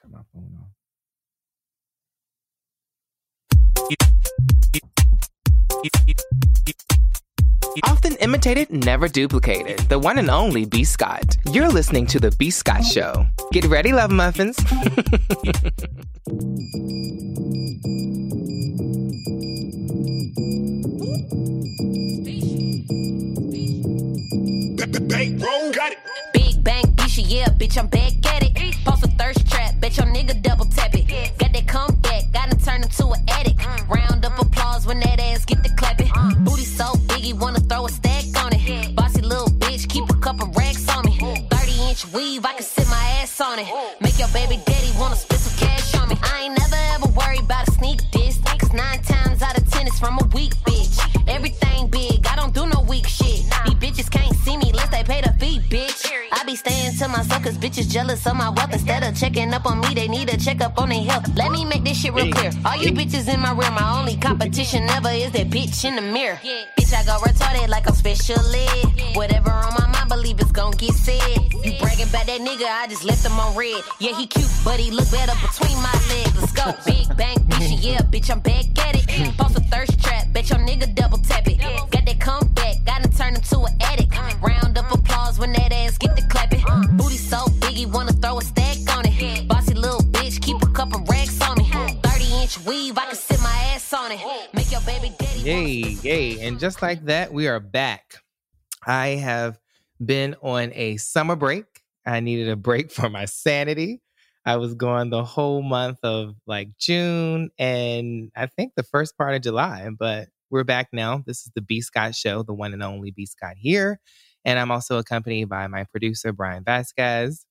Cut my phone off. Often imitated, never duplicated. The one and only B. Scott. You're listening to The B. Scott Show. Get ready, love muffins. Big bang, bitch, yeah, bitch, I'm back at it. Post a thirst trap, bet your nigga double tap it. Got that comeback, gotta turn him to an addict. Mm. Round up applause when that ass get the clapping. Mm. Booty so big, he wanna throw a stack on it. Bossy little bitch, keep a couple racks on me. 30 inch weave, I can sit my ass on it. Make bitches jealous of my wealth. Instead of checking up on me, they need a check up on their health. Let me make this shit real clear. All you bitches in my rear, my only competition ever is that bitch in the mirror. Bitch, I go retarded like I'm special ed. Whatever on my mind, believe it's gon' get said. You bragging about that nigga, I just left him on red. Yeah, he cute, but he look better between my legs. Let's go. Big bang, bitch, yeah, bitch, I'm back at it. Post a thirst trap, bet your nigga double tap it. Got that comeback, gotta turn him to an addict. Uh. Round up applause when that ass get the clapping. He wanna throw a stack on it. Bossy little bitch, keep a couple racks on me. 30 inch weave, I can sit my ass on it. Make your baby daddy. Yay, yay. And just like that, we are back. I have been on a summer break. I needed a break for my sanity. I was gone the whole month of like June and I think the first part of July, but we're back now. This is the B Scott Show, the one and only B Scott here. And I'm also accompanied by my producer, Brian Vasquez.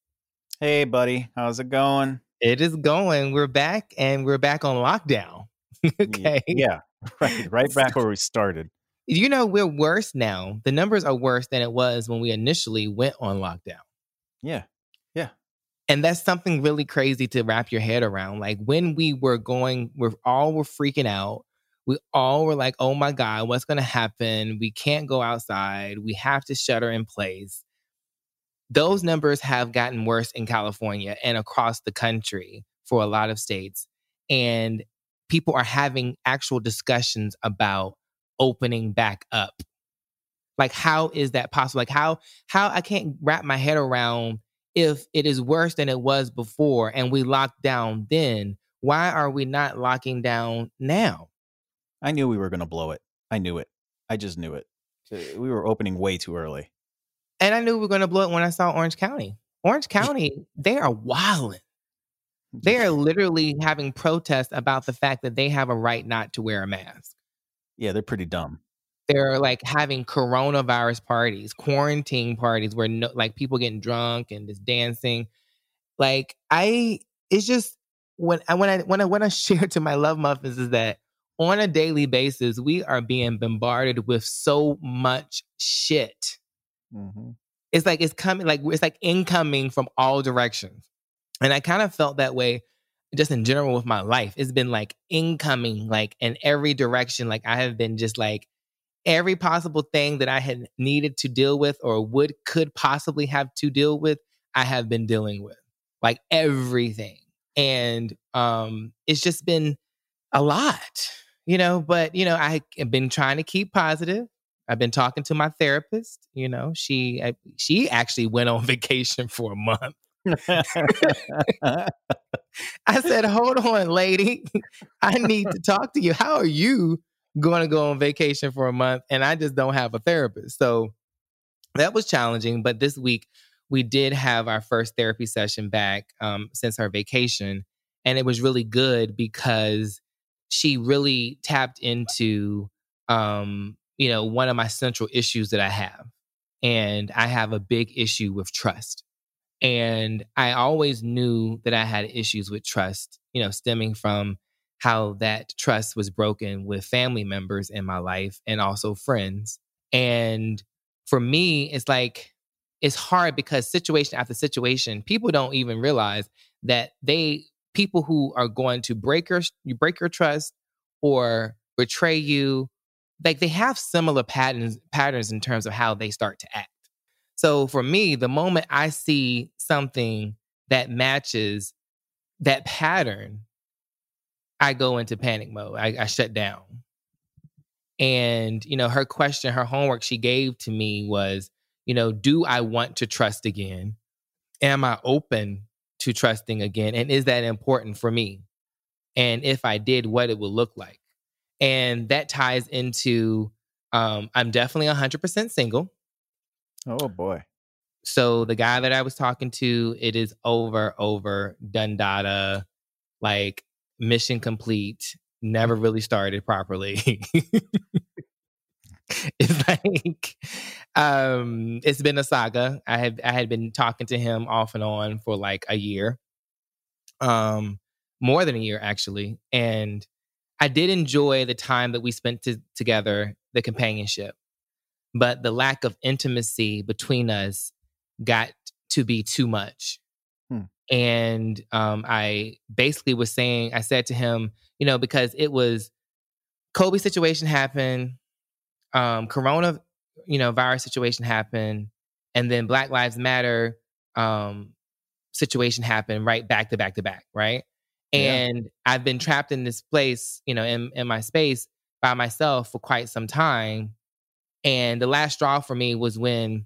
Hey, buddy, how's it going? It is going. We're back and we're back on lockdown. okay. Yeah, right, right back where we started. You know, we're worse now. The numbers are worse than it was when we initially went on lockdown. Yeah, Yeah. And that's something really crazy to wrap your head around. Like when we were going, we're all were freaking out. We all were like, oh my God, what's going to happen? We can't go outside. We have to shutter in place. Those numbers have gotten worse in California and across the country for a lot of states. And people are having actual discussions about opening back up. Like, how is that possible? Like, how, how I can't wrap my head around if it is worse than it was before and we locked down then, why are we not locking down now? I knew we were going to blow it. I knew it. I just knew it. Uh, We were opening way too early. And I knew we were going to blow it when I saw Orange County. Orange County, they are wilding. They are literally having protests about the fact that they have a right not to wear a mask. Yeah, they're pretty dumb. They're like having coronavirus parties, quarantine parties where no, like people getting drunk and just dancing. Like I, it's just when I when I when I when I share to my love muffins is that on a daily basis we are being bombarded with so much shit. Hmm It's like it's coming like it's like incoming from all directions, and I kind of felt that way just in general with my life. It's been like incoming like in every direction. Like I have been just like every possible thing that I had needed to deal with or would could possibly have to deal with, I have been dealing with. Like everything. And um it's just been a lot, you know, but you know, I have been trying to keep positive. I've been talking to my therapist, you know, she I, she actually went on vacation for a month. I said, "Hold on, lady. I need to talk to you. How are you going to go on vacation for a month and I just don't have a therapist?" So that was challenging, but this week we did have our first therapy session back um, since our vacation, and it was really good because she really tapped into, um, you know, one of my central issues that I have, and I have a big issue with trust. And I always knew that I had issues with trust, you know, stemming from how that trust was broken with family members in my life and also friends. And for me, it's like, it's hard because situation after situation, people don't even realize that they, people who are going to break your, you break your trust or betray you, like they have similar patterns, patterns in terms of how they start to act. So for me, the moment I see something that matches that pattern, I go into panic mode. I, I shut down. And, you know, her question, her homework she gave to me was, you know, do I want to trust again? Am I open to trusting again? And is that important for me? And if I did, what it would look like. And that ties into um, I'm definitely 100% single. Oh boy. So the guy that I was talking to, it is over, over, done data, like mission complete, never really started properly. it's like um it's been a saga. I had I had been talking to him off and on for like a year. Um more than a year actually. And I did enjoy the time that we spent to, together, the companionship. But the lack of intimacy between us got to be too much. Hmm. And um, I basically was saying, I said to him, you know, because it was Kobe situation happened, um, Corona, you know, virus situation happened, and then Black Lives Matter um, situation happened right back to back to back, right? Yeah. And I've been trapped in this place, you know, in, in my space by myself for quite some time. And the last straw for me was when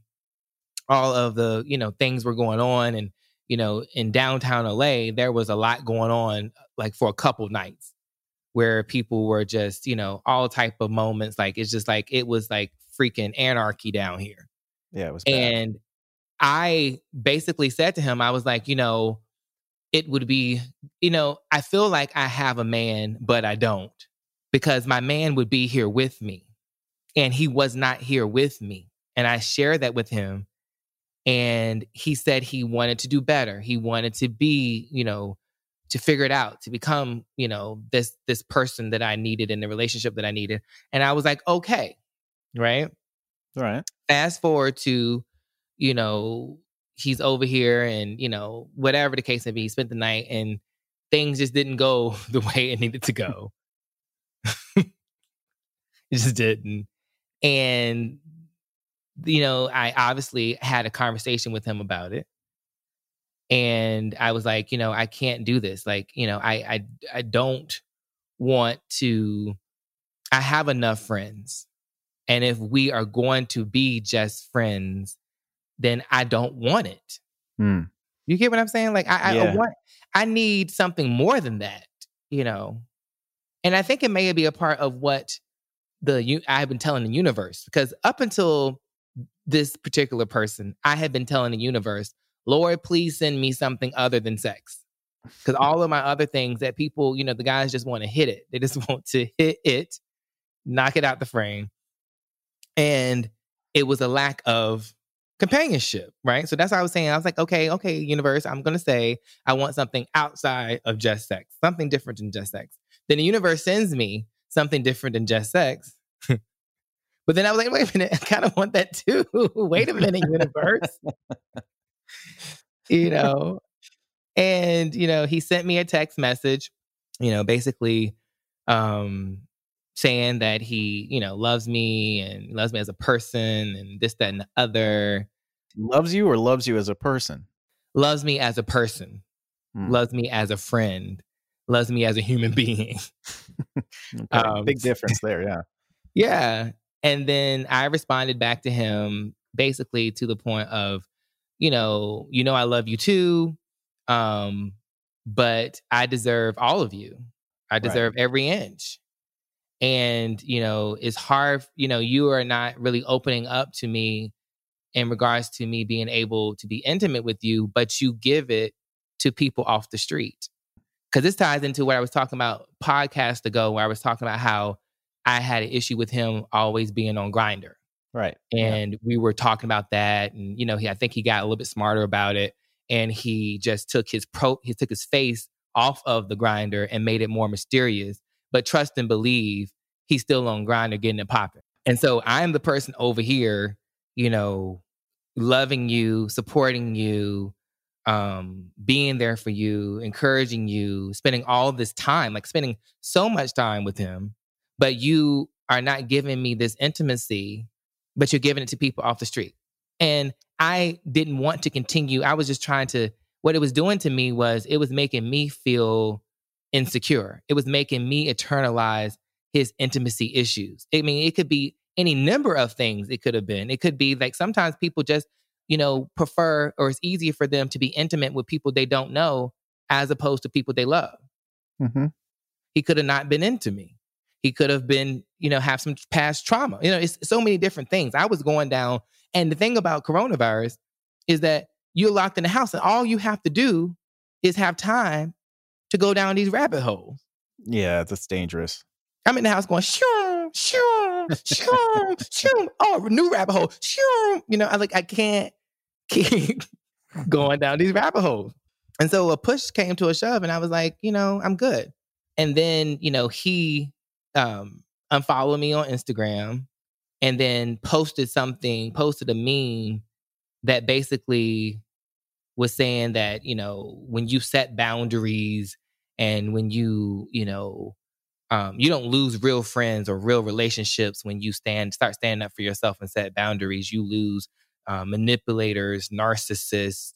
all of the, you know, things were going on and, you know, in downtown LA, there was a lot going on like for a couple nights where people were just, you know, all type of moments. Like it's just like it was like freaking anarchy down here. Yeah, it was bad. And I basically said to him, I was like, you know, it would be, you know, I feel like I have a man, but I don't because my man would be here with me and he was not here with me. And I shared that with him. And he said he wanted to do better. He wanted to be, you know, to figure it out, to become, you know, this this person that I needed in the relationship that I needed. And I was like, okay, right? All right. fast forward to, you know, he's over here and, you know, whatever the case may be, he spent the night and things just didn't go the way it needed to go. it just didn't. And, you know, I obviously had a conversation with him about it. And I was like, you know, I can't do this. Like, you know, I I I don't want to I have enough friends. And if we are going to be just friends, then I don't want it. Hmm. You get what I'm saying? Like I, I- I want I need something more than that, you know. And I think it may be a part of what the I've been telling the universe because up until this particular person, I had been telling the universe, Lord, please send me something other than sex. Because all of my other things that people, you know, the guys just want to hit it. They just want to hit it, knock it out the frame. And it was a lack of companionship, right? So that's what I was saying. I was like, okay, okay, universe, I'm going to say I want something outside of just sex, something different than just sex. Then the universe sends me something different than just sex. but then I was like, wait a minute, I kind of want that too. wait a minute, universe. you know, and, you know, he sent me a text message, you know, basically um saying that he, you know, loves me and loves me as a person and this, that, and the other. Loves you or loves you as a person? Loves me as a person, Hmm. loves me as a friend, loves me as a human being. Okay. Um, Big difference there. Yeah. Yeah. And then I responded back to him basically to the point of, you know, you know I love you too. Um, but I deserve all of you. I deserve every inch. And, you know, it's hard, you know, you are not really opening up to me in regards to me being able to be intimate with you, but you give it to people off the street. Cause this ties into what I was talking about podcast ago, where I was talking about how I had an issue with him always being on Grindr, Right. Yeah. and we were talking about that, and you know, he I think he got a little bit smarter about it, and he just took his pro, he took his face off of the Grindr and made it more mysterious. But trust and believe, he's still on Grindr getting it popping, and so I'm the person over here, you know, loving you, supporting you, um, being there for you, encouraging you, spending all this time, like spending so much time with him, but you are not giving me this intimacy, but you're giving it to people off the street. And I didn't want to continue. I was just trying to what it was doing to me was it was making me feel insecure. It was making me internalize his intimacy issues. I mean, it could be any number of things it could have been. It could be like sometimes people just, you know, prefer or it's easier for them to be intimate with people they don't know as opposed to people they love. Mm-hmm. He could have not been into me. He could have been, you know, have some past trauma. You know, it's so many different things. I was going down. And the thing about coronavirus is that you're locked in the house and all you have to do is have time to go down these rabbit holes. Yeah, that's dangerous. I'm in the house going, shoo, shoo, shoo, shoo. Oh, new rabbit hole. Shoo. You know, I like I can't keep going down these rabbit holes. And so a push came to a shove, and I was like, you know, I'm good. And then, you know, he um unfollowed me on Instagram and then posted something, posted a meme that basically was saying that, you know, when you set boundaries and when you, you know, um, you don't lose real friends or real relationships when you stand start standing up for yourself and set boundaries. You lose uh, manipulators, narcissists,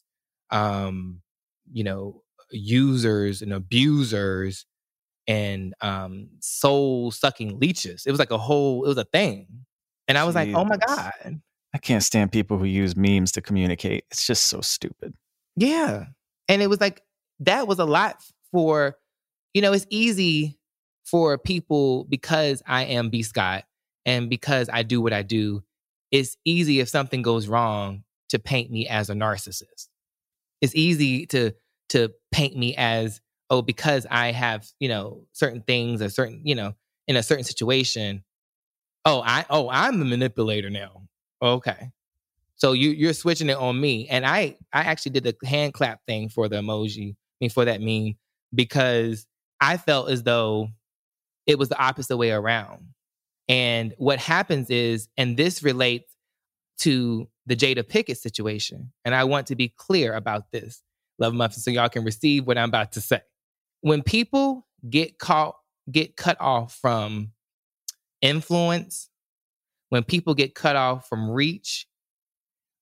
um, you know, users and abusers and um, soul sucking leeches. It was like a whole, it was a thing. And I was like, oh my God. I can't stand people who use memes to communicate. It's just so stupid. Yeah. And it was like, that was a lot for, you know, it's easy for people because I am B Scott and because I do what I do. It's easy if something goes wrong to paint me as a narcissist. It's easy to to paint me as oh because I have you know certain things or certain you know in a certain situation. Oh I oh I'm the manipulator now. Okay, so you you're switching it on me, and I I actually did the hand clap thing for the emoji. I mean for that meme because I felt as though it was the opposite way around. And what happens is, and this relates to the Jada Pinkett situation, and I want to be clear about this, Love Muffin, so y'all can receive what I'm about to say. When people get caught, get cut off from influence, when people get cut off from reach,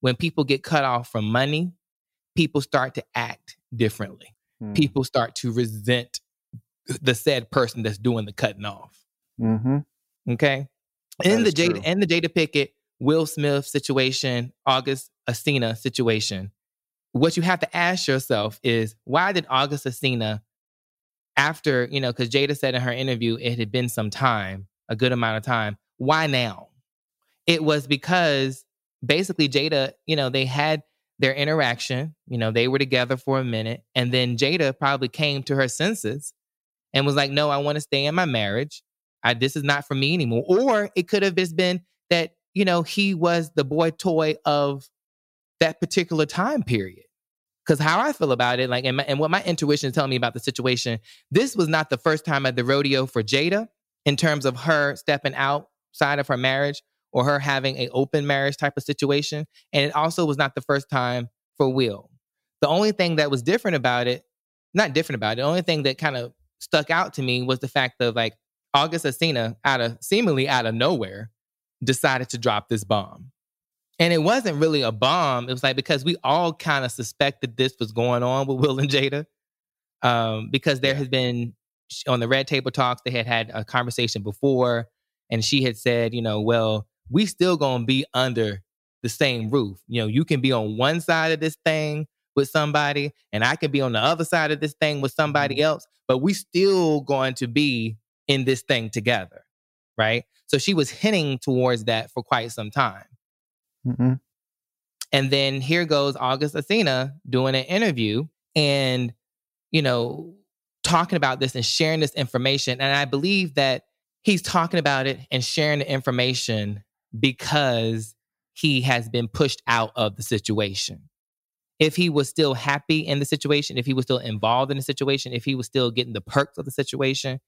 when people get cut off from money, people start to act differently. Hmm. People start to resent the said person that's doing the cutting off. Mm-hmm. Okay. In the Jada in the Jada Pinkett, Will Smith situation, August Alsina situation, what you have to ask yourself is why did August Alsina, after, you know, because Jada said in her interview it had been some time, a good amount of time, why now? It was because basically Jada, you know, they had their interaction, you know, they were together for a minute, and then Jada probably came to her senses and was like, no, I want to stay in my marriage. I, this is not for me anymore. Or it could have just been that, you know, he was the boy toy of that particular time period. Because how I feel about it, like, and, my, and what my intuition is telling me about the situation, this was not the first time at the rodeo for Jada in terms of her stepping outside of her marriage or her having a open marriage type of situation. And it also was not the first time for Will. The only thing that was different about it, not different about it, the only thing that kind of stuck out to me was the fact of like August Alsina, out of seemingly out of nowhere, decided to drop this bomb. And it wasn't really a bomb. It was like because we all kind of suspected this was going on with Will and Jada. Um, because there Yeah. has been on the Red Table Talks, they had had a conversation before, and she had said, you know, well, we still gonna be under the same roof. You know, you can be on one side of this thing with somebody, and I could be on the other side of this thing with somebody else, but we still going to be in this thing together, right? So she was hinting towards that for quite some time. Mm-hmm. And then here goes August Alsina doing an interview and, you know, talking about this and sharing this information. And I believe that he's talking about it and sharing the information because he has been pushed out of the situation. If he was still happy in the situation, if he was still involved in the situation, if he was still getting the perks of the situation,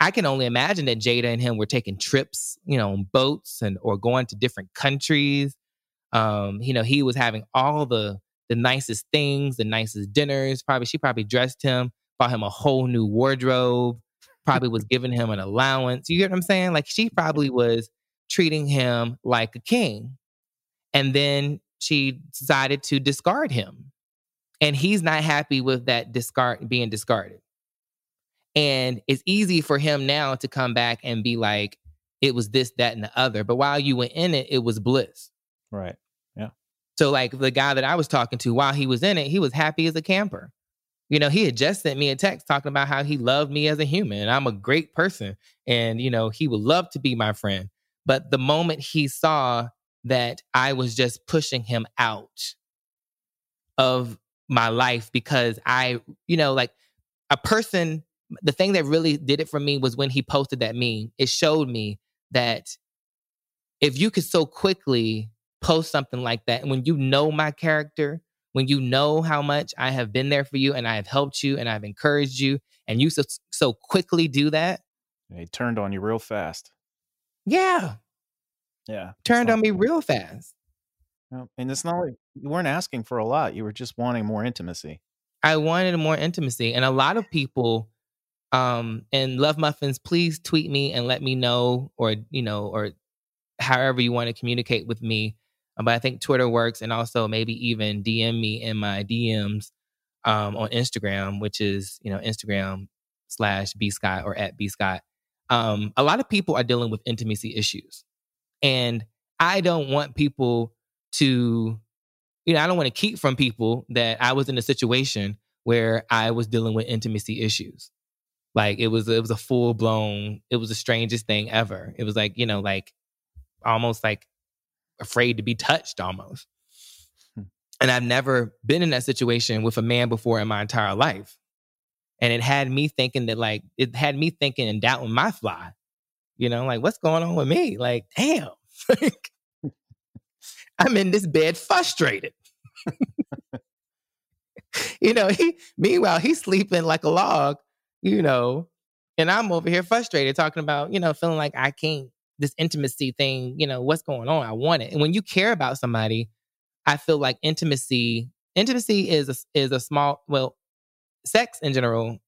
I can only imagine that Jada and him were taking trips, you know, on boats and or going to different countries. Um, you know, he was having all the the nicest things, the nicest dinners. Probably she probably dressed him, bought him a whole new wardrobe, probably was giving him an allowance. You get what I'm saying? Like she probably was treating him like a king. And then she decided to discard him. and he's not happy with that discard being discarded. And it's easy for him now to come back and be like, it was this, that, and the other. But while you were in it, it was bliss. Right. Yeah. So, like the guy that I was talking to, while he was in it, he was happy as a camper. You know, he had just sent me a text talking about how he loved me as a human and I'm a great person. And, you know, he would love to be my friend. But the moment he saw that I was just pushing him out of my life because I, you know, like a person, the thing that really did it for me was when he posted that meme. It showed me that if you could so quickly post something like that, and when you know my character, when you know how much I have been there for you and I have helped you and I've encouraged you, and you so, so quickly do that. He turned on you real fast. Yeah. Yeah. Turned on me real fast. And it's not like you weren't asking for a lot. You were just wanting more intimacy. I wanted more intimacy. And a lot of people, um, and Love Muffins, please tweet me and let me know, or, you know, or however you want to communicate with me. Um, but I think Twitter works and also maybe even DM me in my DMs um, on Instagram, which is, you know, Instagram slash B Scott or at B Scott. Um, a lot of people are dealing with intimacy issues. And I don't want people to, you know, I don't want to keep from people that I was in a situation where I was dealing with intimacy issues. Like it was, it was a full blown, it was the strangest thing ever. It was like, you know, like almost like afraid to be touched almost. Hmm. And I've never been in that situation with a man before in my entire life. And it had me thinking that, like, it had me thinking and doubting my fly. You know, like, what's going on with me? Like, damn. I'm in this bed frustrated. you know, he meanwhile, he's sleeping like a log, you know, and I'm over here frustrated talking about, you know, feeling like I can't this intimacy thing, you know, what's going on? I want it. And when you care about somebody, I feel like intimacy, intimacy is a, is a small, well, sex in general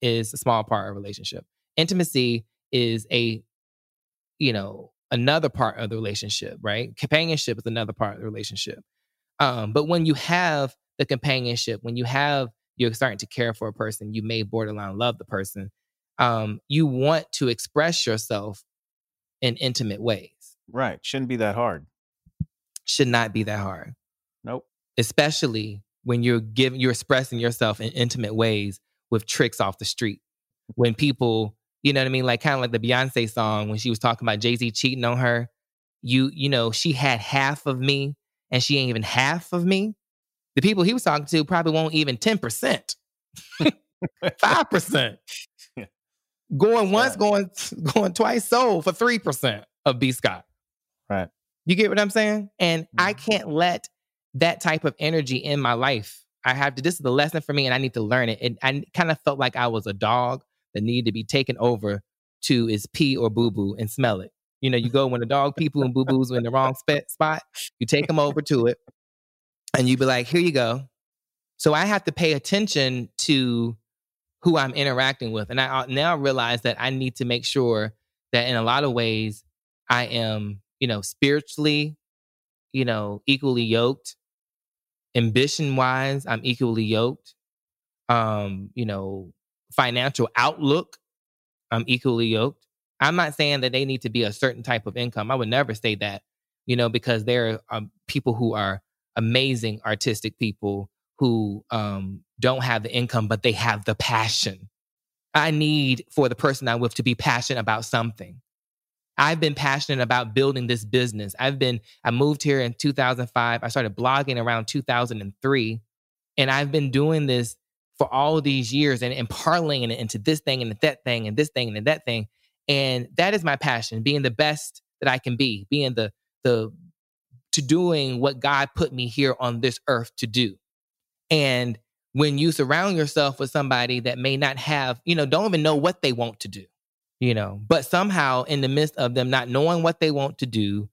is a small part of relationship. Intimacy is a, you know, another part of the relationship, right? Companionship is another part of the relationship. Um, but when you have the companionship, when you have you're starting to care for a person, you may borderline love the person. Um, you want to express yourself in intimate ways. Right. Shouldn't be that hard. Should not be that hard. Nope. Especially when you're giving you're expressing yourself in intimate ways with tricks off the street. When people, you know what I mean, like kind of like the Beyonce song when she was talking about Jay-Z cheating on her. You, you know, she had half of me and she ain't even half of me. The people he was talking to probably won't even 10%. 5%. Going once, yeah. going going twice sold for 3% of B Scott. Right. You get what I'm saying? And mm-hmm. I can't let that type of energy in my life. I have to, this is the lesson for me and I need to learn it. And I kind of felt like I was a dog that need to be taken over to is pee or boo boo and smell it. You know, you go when the dog pee poo and boo boos in the wrong spot, you take them over to it and you be like, here you go. So I have to pay attention to who I'm interacting with. And I now realize that I need to make sure that in a lot of ways I am, you know, spiritually, you know, equally yoked. Ambition wise, I'm equally yoked. Um, you know, financial outlook, I'm equally yoked. I'm not saying that they need to be a certain type of income. I would never say that, you know, because there are um, people who are amazing artistic people who um, don't have the income, but they have the passion. I need for the person I'm with to be passionate about something. I've been passionate about building this business. I've been, I moved here in 2005. I started blogging around 2003. And I've been doing this for all these years and, and parlaying it into this thing and that thing and this thing and that thing. And that is my passion, being the best that I can be, being the, the, to doing what God put me here on this earth to do. And when you surround yourself with somebody that may not have, you know, don't even know what they want to do, you know, but somehow in the midst of them not knowing what they want to do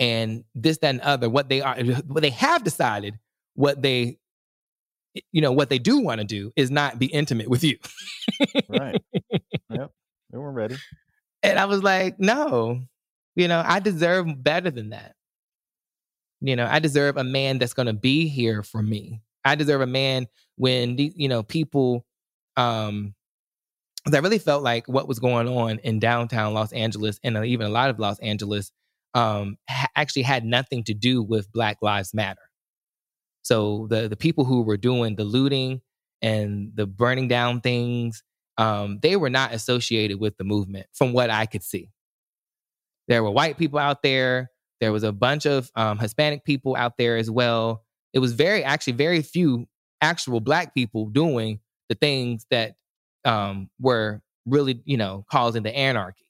and this, that, and other, what they are, what they have decided, what they, you know, what they do want to do is not be intimate with you. right. Yep. We were ready. And I was like, no, you know, I deserve better than that. You know, I deserve a man that's going to be here for me. I deserve a man when the, you know people um I really felt like what was going on in downtown Los Angeles and uh, even a lot of Los Angeles um, ha- actually had nothing to do with Black Lives Matter. So the the people who were doing the looting and the burning down things, um, they were not associated with the movement, from what I could see. There were white people out there. There was a bunch of um, Hispanic people out there as well. It was very actually very few actual black people doing the things that um, were really, you know, causing the anarchy,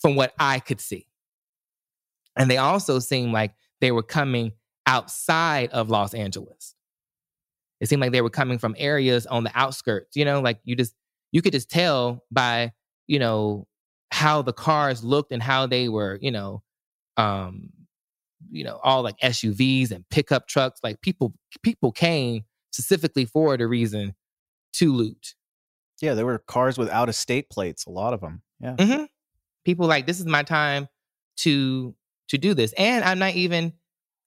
from what I could see. And they also seemed like they were coming outside of Los Angeles. It seemed like they were coming from areas on the outskirts, you know, like you just, you could just tell by, you know, how the cars looked and how they were, you know, um, you know, all like SUVs and pickup trucks. Like people, people came specifically for the reason to loot. Yeah, there were cars with out of state plates, a lot of them. Yeah. hmm People like this is my time to to do this, and I'm not even.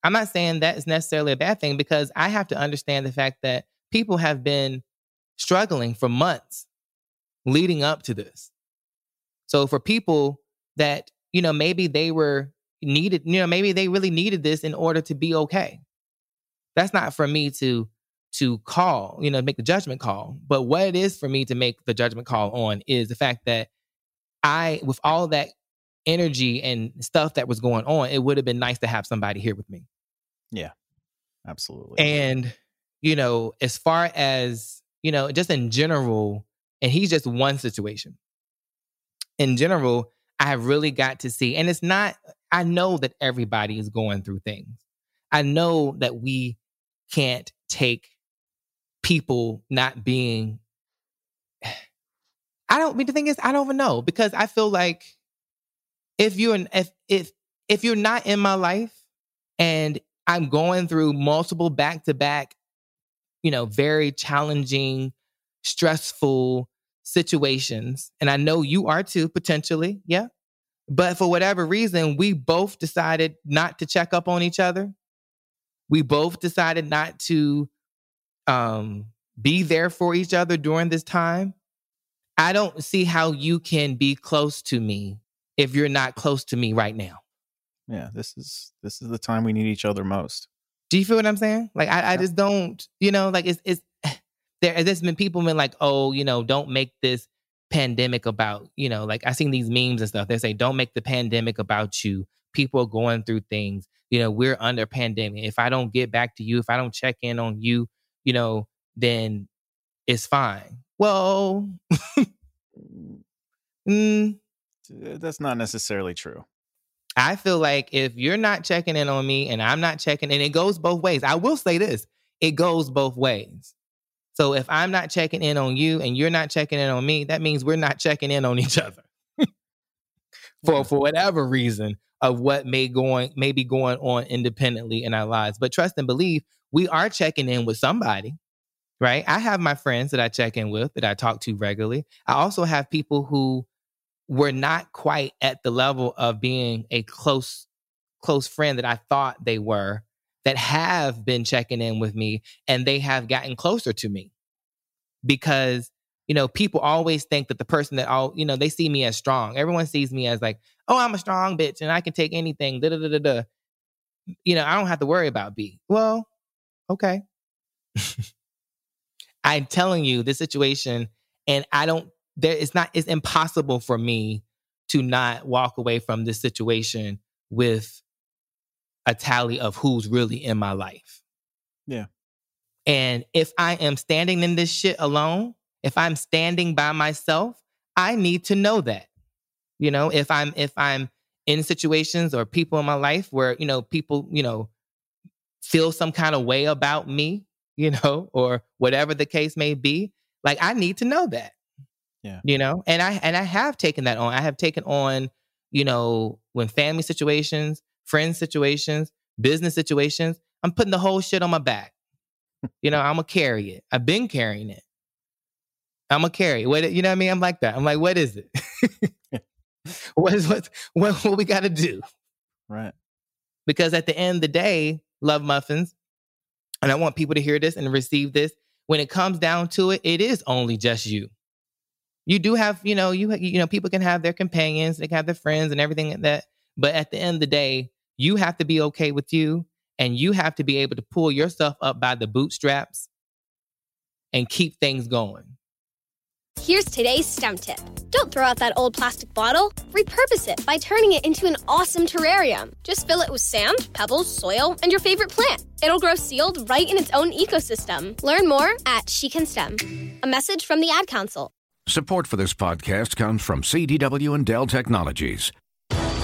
I'm not saying that is necessarily a bad thing because I have to understand the fact that people have been struggling for months leading up to this. So for people that you know maybe they were needed, you know maybe they really needed this in order to be okay. That's not for me to to call, you know, make the judgment call. But what it is for me to make the judgment call on is the fact that I, with all that energy and stuff that was going on, it would have been nice to have somebody here with me. Yeah, absolutely. And, you know, as far as, you know, just in general, and he's just one situation. In general, I have really got to see, and it's not, I know that everybody is going through things. I know that we can't take people not being I don't mean the thing is I don't even know because I feel like if you're in, if if if you're not in my life and I'm going through multiple back to back, you know, very challenging, stressful situations, and I know you are too potentially, yeah. But for whatever reason, we both decided not to check up on each other. We both decided not to um, be there for each other during this time. I don't see how you can be close to me if you're not close to me right now. Yeah, this is this is the time we need each other most. Do you feel what I'm saying? Like I, I just don't, you know, like it's it's there there's been people been like, oh, you know, don't make this pandemic about, you know, like I seen these memes and stuff. They say, don't make the pandemic about you. People are going through things. You know, we're under pandemic. If I don't get back to you, if I don't check in on you, you know, then it's fine. Well, mm, Uh, That's not necessarily true. I feel like if you're not checking in on me and I'm not checking, and it goes both ways. I will say this: it goes both ways. So if I'm not checking in on you and you're not checking in on me, that means we're not checking in on each other for for whatever reason of what may going may be going on independently in our lives. But trust and believe, we are checking in with somebody, right? I have my friends that I check in with that I talk to regularly. I also have people who were not quite at the level of being a close close friend that I thought they were that have been checking in with me and they have gotten closer to me. Because you know people always think that the person that all you know they see me as strong. Everyone sees me as like oh i'm a strong bitch and i can take anything da da da da da. You know i don't have to worry about b. Well okay. I'm telling you this situation and i don't there it's not it's impossible for me to not walk away from this situation with a tally of who's really in my life Yeah. and if I am standing in this shit alone, if I'm standing by myself, I need to know that. You know, if I'm if I'm in situations or people in my life where, you know, people, you know, feel some kind of way about me, you know, or whatever the case may be, like I need to know that. Yeah. You know, and I and I have taken that on. I have taken on, you know, when family situations, friend situations, business situations, I'm putting the whole shit on my back. You know, I'm gonna carry it. I've been carrying it. I'm gonna carry it. What you know what I mean? I'm like that. I'm like, what is it? what is what what, what we gotta do? Right. Because at the end of the day, love muffins, and I want people to hear this and receive this. When it comes down to it, it is only just you. You do have, you know, you you know, people can have their companions, they can have their friends and everything like that. But at the end of the day, you have to be okay with you and you have to be able to pull yourself up by the bootstraps and keep things going. Here's today's STEM tip. Don't throw out that old plastic bottle. Repurpose it by turning it into an awesome terrarium. Just fill it with sand, pebbles, soil, and your favorite plant. It'll grow sealed right in its own ecosystem. Learn more at She Can STEM. A message from the Ad Council. Support for this podcast comes from CDW and Dell Technologies.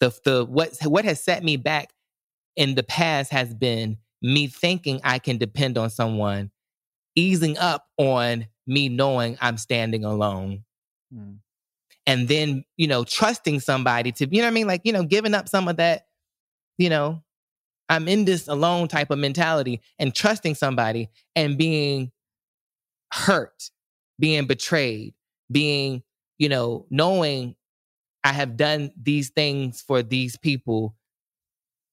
the the what what has set me back in the past has been me thinking I can depend on someone, easing up on me knowing I'm standing alone. Mm. And then, you know, trusting somebody to, you know what I mean? Like, you know, giving up some of that, you know, I'm in this alone type of mentality and trusting somebody and being hurt, being betrayed, being, you know, knowing I have done these things for these people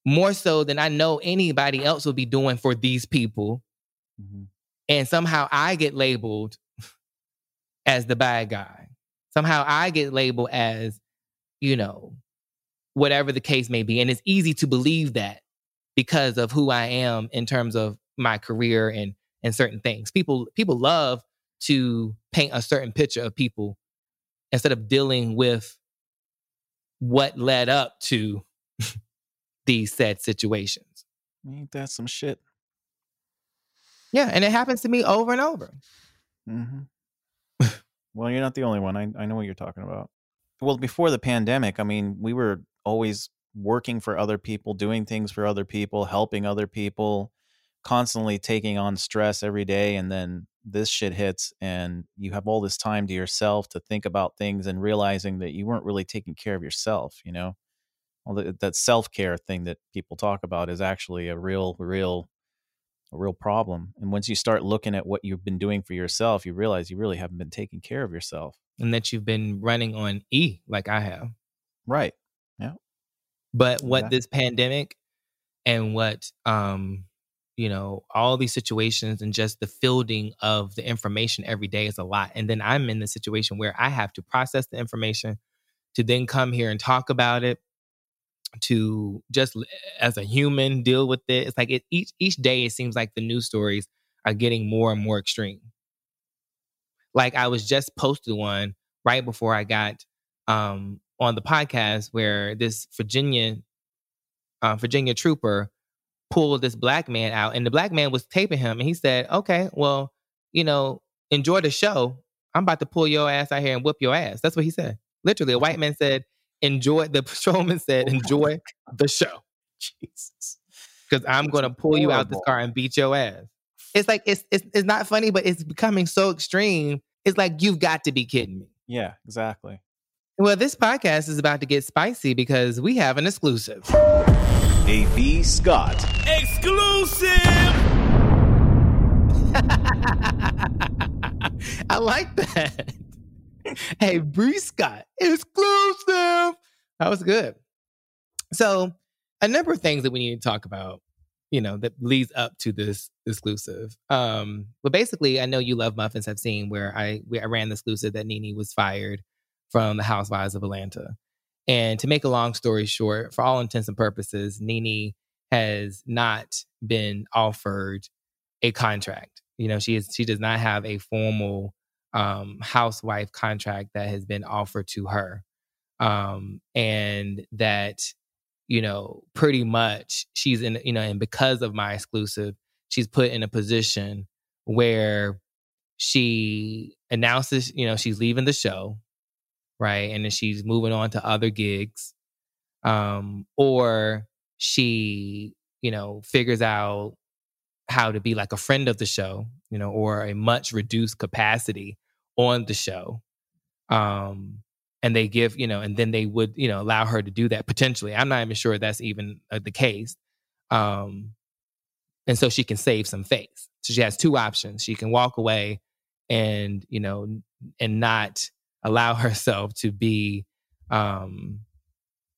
more so than I know anybody else will be doing for these people. Mm-hmm. And somehow I get labeled as the bad guy. Somehow I get labeled as, you know, whatever the case may be. And it's easy to believe that because of who I am in terms of my career and and certain things. People people love to paint a certain picture of people instead of dealing with what led up to these said situations. Ain't that some shit? Yeah, and it happens to me over and over. Mm-hmm. well, you're not the only one. I, I know what you're talking about. Well, before the pandemic, I mean, we were always working for other people, doing things for other people, helping other people, constantly taking on stress every day. And then this shit hits and you have all this time to yourself to think about things and realizing that you weren't really taking care of yourself, you know? Well, that self care thing that people talk about is actually a real, real, a real problem. And once you start looking at what you've been doing for yourself, you realize you really haven't been taking care of yourself. And that you've been running on E like I have. Right. Yeah. But what yeah. this pandemic and what um you know, all these situations and just the fielding of the information every day is a lot. And then I'm in the situation where I have to process the information to then come here and talk about it, to just as a human deal with it. It's like it, each each day it seems like the news stories are getting more and more extreme. Like I was just posted one right before I got um, on the podcast where this Virginia uh, Virginia trooper pulled this black man out, and the black man was taping him, and he said, "Okay, well, you know, enjoy the show. I'm about to pull your ass out here and whip your ass." That's what he said. Literally, a white man said, "Enjoy." The patrolman said, "Enjoy the show." Jesus, because I'm going to pull you out this car and beat your ass. It's like it's, it's it's not funny, but it's becoming so extreme. It's like you've got to be kidding me. Yeah, exactly. Well, this podcast is about to get spicy because we have an exclusive. A.B. Scott. Exclusive! I like that. hey, Bree Scott, exclusive. That was good. So, a number of things that we need to talk about, you know, that leads up to this exclusive. Um, but basically, I know you love muffins. I've seen where I I ran the exclusive that Nene was fired from the Housewives of Atlanta. And to make a long story short, for all intents and purposes, Nene has not been offered a contract. You know, she is she does not have a formal um, housewife contract that has been offered to her, um, and that you know pretty much she's in you know, and because of my exclusive, she's put in a position where she announces you know she's leaving the show right? And then she's moving on to other gigs. Um, or she, you know, figures out how to be like a friend of the show, you know, or a much reduced capacity on the show. Um, and they give, you know, and then they would, you know, allow her to do that potentially. I'm not even sure that's even uh, the case. Um, and so she can save some face. So she has two options. She can walk away and, you know, and not allow herself to be um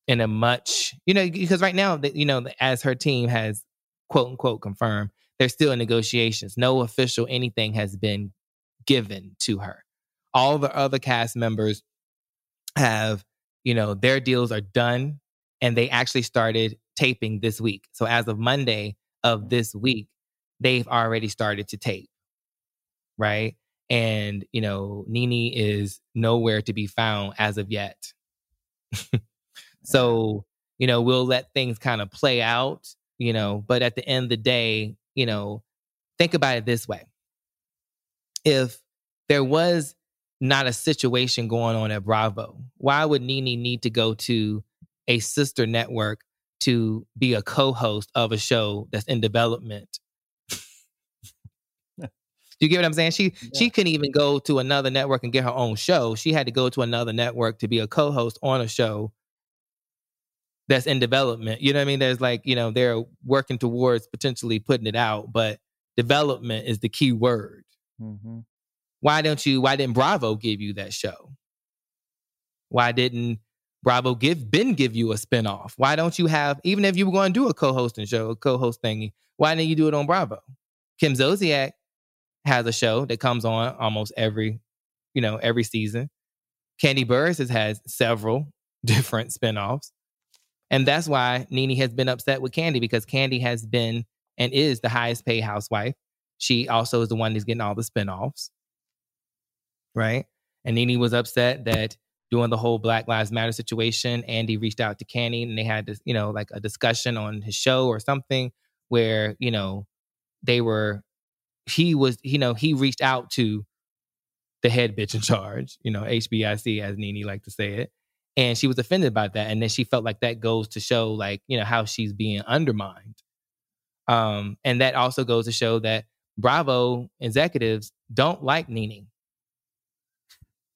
in a much, you know, because right now, you know, as her team has quote unquote confirmed, they're still in negotiations. No official anything has been given to her. All the other cast members have, you know, their deals are done and they actually started taping this week. So as of Monday of this week, they've already started to tape. Right. And, you know, Nene is nowhere to be found as of yet. so, you know, we'll let things kind of play out, you know, but at the end of the day, you know, think about it this way. If there was not a situation going on at Bravo, why would Nene need to go to a sister network to be a co-host of a show that's in development? Do you get what I'm saying? She yeah. she couldn't even go to another network and get her own show. She had to go to another network to be a co-host on a show that's in development. You know what I mean? There's like, you know, they're working towards potentially putting it out, but development is the key word. Mm-hmm. Why don't you, why didn't Bravo give you that show? Why didn't Bravo give Ben give you a spinoff? Why don't you have, even if you were going to do a co-hosting show, a co-host thingy, why didn't you do it on Bravo? Kim Zolciak has a show that comes on almost every, you know, every season. Kandi Burruss has had several different spinoffs. And that's why Nene has been upset with Kandi because Kandi has been and is the highest paid housewife. She also is the one that's getting all the spinoffs. Right. And Nene was upset that during the whole Black Lives Matter situation, Andy reached out to Kandi and they had this, you know, like a discussion on his show or something where, you know, they were, he was, you know, he reached out to the head bitch in charge, you know, HBIC, as Nene like to say it and she was offended by that and then she felt like that goes to show like you know how she's being undermined. Um and that also goes to show that bravo executives don't like nene.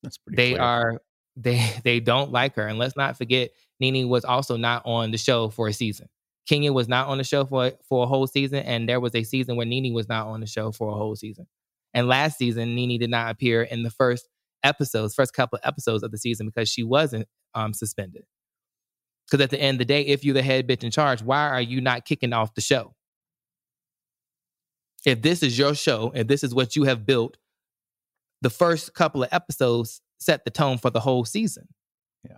That's pretty they clear. are they they don't like her and let's not forget nene was also not on the show for a season kenya was not on the show for for a whole season and there was a season where nene was not on the show for a whole season and last season nene did not appear in the first episodes first couple of episodes of the season because she wasn't um, suspended. Because at the end of the day, if you're the head bitch in charge, why are you not kicking off the show? If this is your show and this is what you have built, the first couple of episodes set the tone for the whole season. Yeah.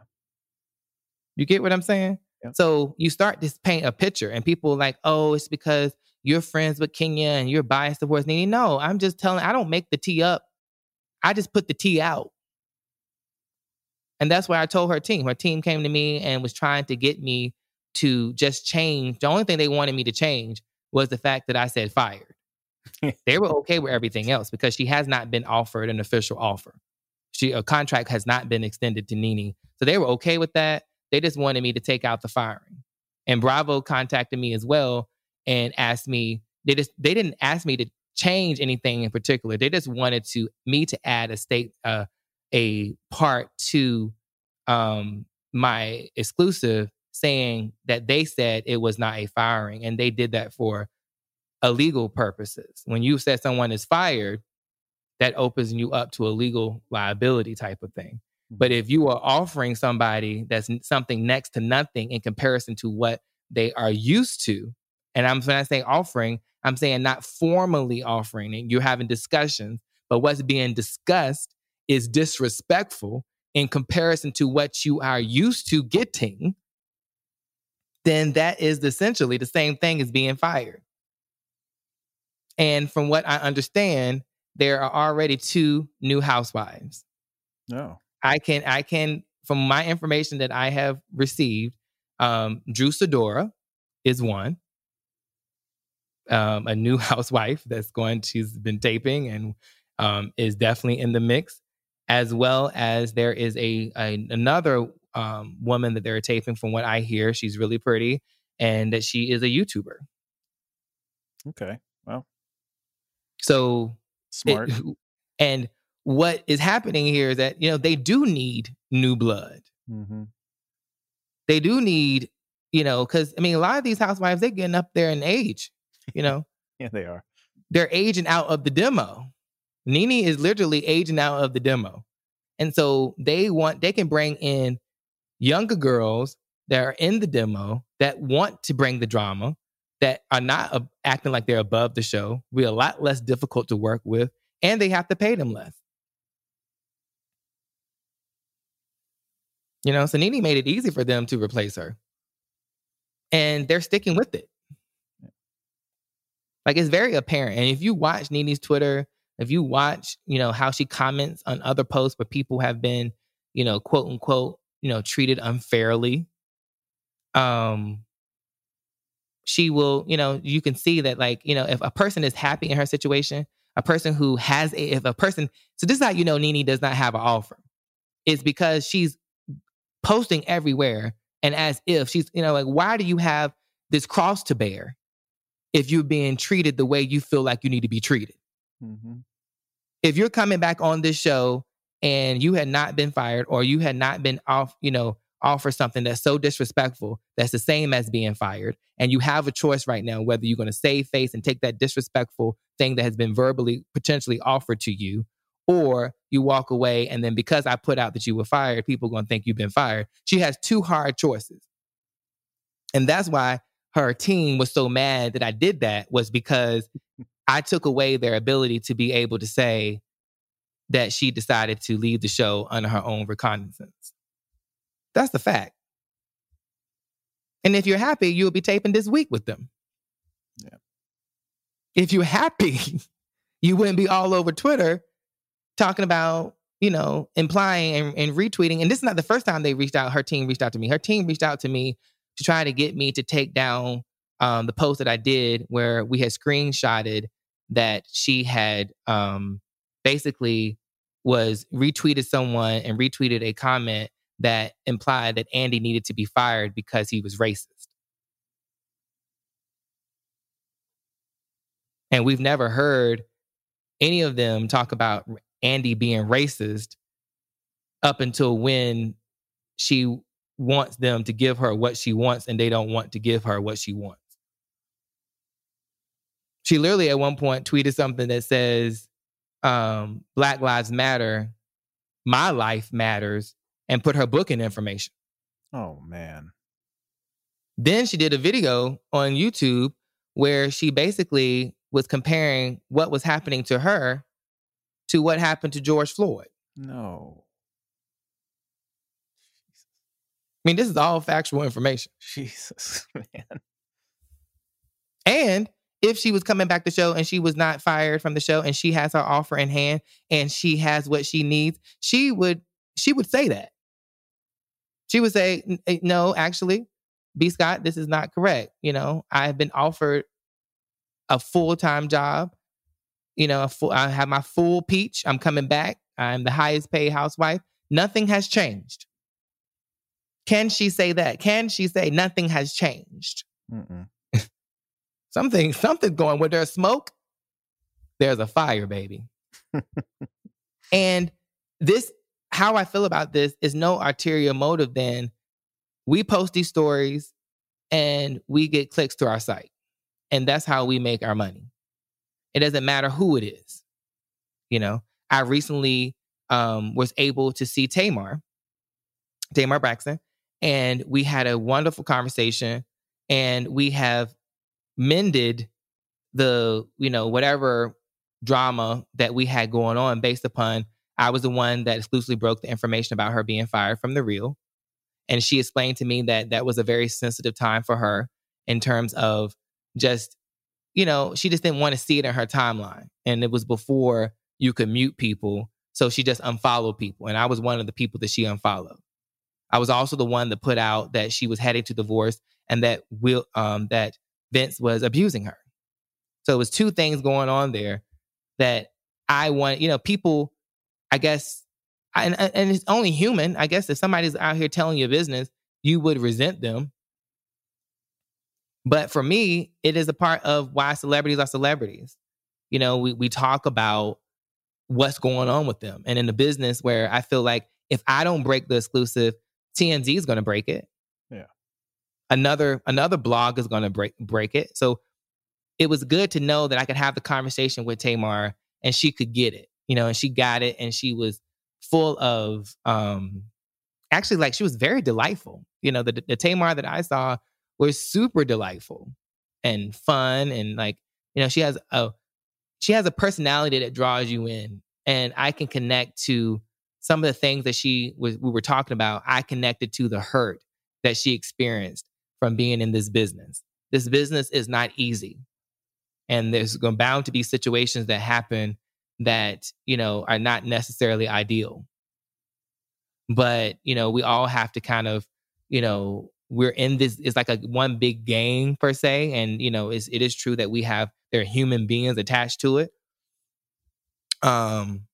You get what I'm saying? So you start to paint a picture, and people like, oh, it's because you're friends with Kenya and you're biased towards Nene. No, I'm just telling, I don't make the tea up. I just put the tea out. And that's why I told her team. Her team came to me and was trying to get me to just change. The only thing they wanted me to change was the fact that I said fired. they were okay with everything else because she has not been offered an official offer. She a contract has not been extended to Nene. So they were okay with that. They just wanted me to take out the firing. And Bravo contacted me as well and asked me, they just they didn't ask me to change anything in particular. They just wanted to me to add a state uh, a part to um, my exclusive saying that they said it was not a firing and they did that for illegal purposes. When you said someone is fired, that opens you up to a legal liability type of thing. But if you are offering somebody that's something next to nothing in comparison to what they are used to, and I'm when I say offering, I'm saying not formally offering it, you're having discussions, but what's being discussed is disrespectful in comparison to what you are used to getting, then that is essentially the same thing as being fired. And from what I understand, there are already two new housewives. No. I can I can from my information that I have received, um, Drew Sidora is one. Um, a new housewife that's going, she's been taping and um, is definitely in the mix as well as there is a, a another um, woman that they're taping. From what I hear, she's really pretty, and that she is a YouTuber. Okay, well, So Smart. it- and what is happening here is that you know they do need new blood. hmm They do need you know because I mean a lot of these housewives they're getting up there in age. You know Yeah, they are. they're aging out of the demo. Nene is literally aging out of the demo. And so they want, they can bring in younger girls that are in the demo that want to bring the drama, that are not uh, acting like they're above the show, be a lot less difficult to work with, and they have to pay them less. You know, so Nene made it easy for them to replace her. And they're sticking with it. Like it's very apparent. And if you watch Nene's Twitter, if you watch, you know, how she comments on other posts where people have been, you know, quote unquote, you know, treated unfairly, um, she will, you know, you can see that like, you know, if a person is happy in her situation, a person who has a, if a person, so this is how you know Nene does not have an offer. It's because she's posting everywhere and as if she's, you know, like, why do you have this cross to bear if you're being treated the way you feel like you need to be treated? hmm if you're coming back on this show and you had not been fired or you had not been off, you know, offer something that's so disrespectful that's the same as being fired, and you have a choice right now whether you're going to save face and take that disrespectful thing that has been verbally potentially offered to you, or you walk away and then because I put out that you were fired, people are going to think you've been fired. She has two hard choices. And that's why her team was so mad that I did that was because I took away their ability to be able to say that she decided to leave the show under her own recognizance. That's the fact. And if you're happy, you'll be taping this week with them. Yeah. If you're happy, you wouldn't be all over Twitter talking about, you know, implying and, and retweeting. And this is not the first time they reached out. Her team reached out to me. Her team reached out to me to try to get me to take down um, the post that I did where we had screenshotted that she had um, basically was retweeted someone and retweeted a comment that implied that Andy needed to be fired because he was racist. And we've never heard any of them talk about Andy being racist up until when she wants them to give her what she wants and they don't want to give her what she wants. She literally at one point tweeted something that says, um, Black Lives Matter, my life matters, and put her booking information. Oh man. Then she did a video on YouTube where she basically was comparing what was happening to her to what happened to George Floyd. No. I mean, this is all factual information. Jesus, man. And if she was coming back to the show and she was not fired from the show and she has her offer in hand and she has what she needs, she would she would say that. She would say, eh, "No, actually, B. Scott, this is not correct. You know, I've been offered a full time job. You know, a full, I have my full peach. I'm coming back. I'm the highest paid housewife. Nothing has changed. Can she say that? Can she say nothing has changed? Something, something's going where there's smoke, there's a fire, baby. and this, how I feel about this is no ulterior motive Then we post these stories and we get clicks to our site. And that's how we make our money. It doesn't matter who it is. You know, I recently um, was able to see Tamar, Tamar Braxton, and we had a wonderful conversation. And we have mended the, you know, whatever drama that we had going on based upon I was the one that exclusively broke the information about her being fired from the real. And she explained to me that that was a very sensitive time for her in terms of just, you know, she just didn't want to see it in her timeline. And it was before you could mute people. So she just unfollowed people. And I was one of the people that she unfollowed. I was also the one that put out that she was heading to divorce and that will um that Vince was abusing her. So it was two things going on there that I want, you know, people, I guess, and, and it's only human. I guess if somebody's out here telling your business, you would resent them. But for me, it is a part of why celebrities are celebrities. you know, we we talk about what's going on with them. And in the business where I feel like if I don't break the exclusive, TMZ is going to break it. Yeah. Another another blog is going to break break it. So it was good to know that I could have the conversation with Tamar and she could get it. You know, and she got it and she was full of um actually like she was very delightful. You know, the the Tamar that I saw was super delightful and fun and like, you know, she has a she has a personality that draws you in and I can connect to some of the things that she was we were talking about. I connected to the hurt that she experienced from being in this business. This business is not easy. And there's bound to be situations that happen that, you know, are not necessarily ideal. But, you know, we all have to kind of, you know, we're in this it's like a one big game per se and you know it's, it is true that we have there are human beings attached to it. Um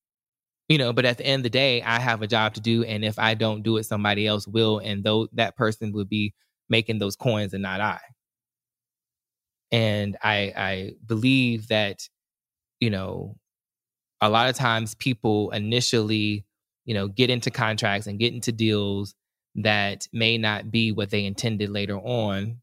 you know but at the end of the day i have a job to do and if i don't do it somebody else will and though that person would be making those coins and not i. And i i believe that you know a lot of times people initially you know get into contracts and get into deals that may not be what they intended later on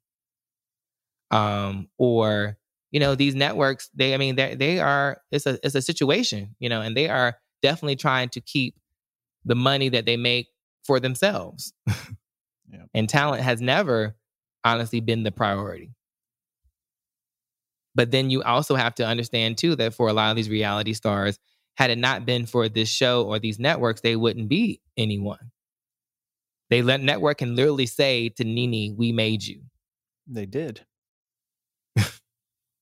um or you know these networks they i mean they they are it's a it's a situation you know and they are definitely trying to keep the money that they make for themselves. Yeah. and talent has never honestly been the priority. But then you also have to understand too that for a lot of these reality stars had it not been for this show or these networks they wouldn't be anyone they let network can literally say to Nene, "We made you." They did.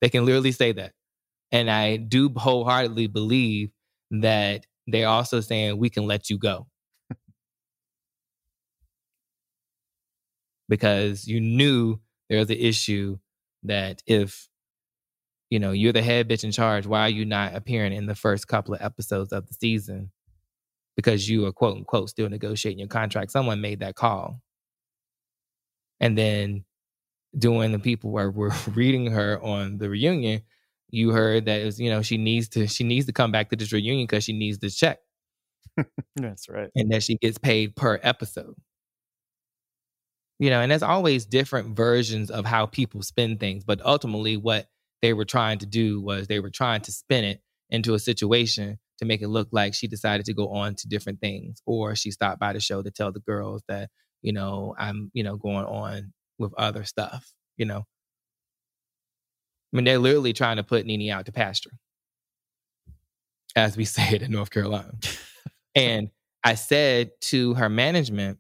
They can literally say that, and I do wholeheartedly believe that they're also saying we can let you go because you knew there was an issue that if you know you're the head bitch in charge, why are you not appearing in the first couple of episodes of the season? Because you are quote unquote still negotiating your contract. Someone made that call. And then doing the people were, were reading her on the reunion, you heard that it was, you know, she needs to she needs to come back to this reunion because she needs this check. That's right. And that she gets paid per episode. You know, and there's always different versions of how people spend things. But ultimately what they were trying to do was they were trying to spin it into a situation to make it look like she decided to go on to different things or she stopped by the show to tell the girls that you know i'm you know going on with other stuff you know? I mean they're literally trying to put Nene out to pasture. As we say it in north carolina. And i said to her management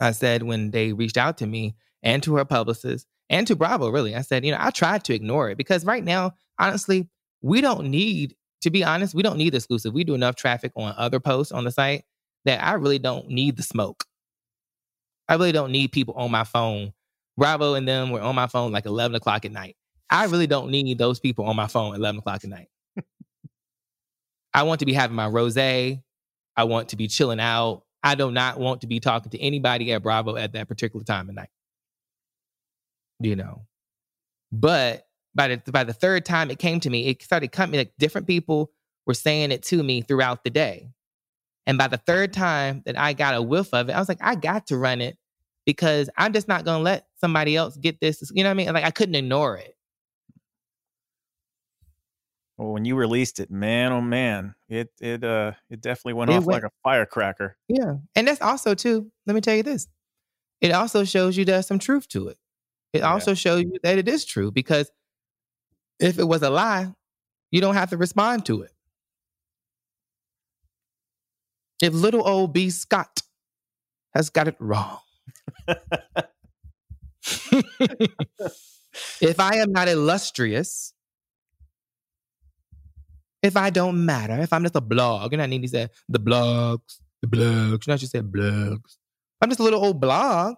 i said when they reached out to me and to her publicist and to bravo really i said you know i tried to ignore it because right now honestly we don't need to be honest, we don't need exclusive. We do enough traffic on other posts on the site that I really don't need the smoke. I really don't need people on my phone. Bravo and them were on my phone like 11 o'clock at night. I really don't need those people on my phone at 11 o'clock at night. I want to be having my rose. I want to be chilling out. I do not want to be talking to anybody at Bravo at that particular time of night. You know, but by the by the third time it came to me, it started coming like different people were saying it to me throughout the day. And by the third time that I got a whiff of it, I was like, I got to run it because I'm just not gonna let somebody else get this. You know what I mean? Like I couldn't ignore it. Well, when you released it, man, oh man, it it uh it definitely went It off went- like a firecracker. Yeah. And that's also too, let me tell you this. It also shows you there's some truth to it. It Yeah. also shows you that it is true because if it was a lie, you don't have to respond to it. If little old B. Scott has got it wrong. if I am not illustrious, if I don't matter, if I'm just a blog, and I need to say the blogs, the blogs, you know, she said blogs. I'm just a little old blog.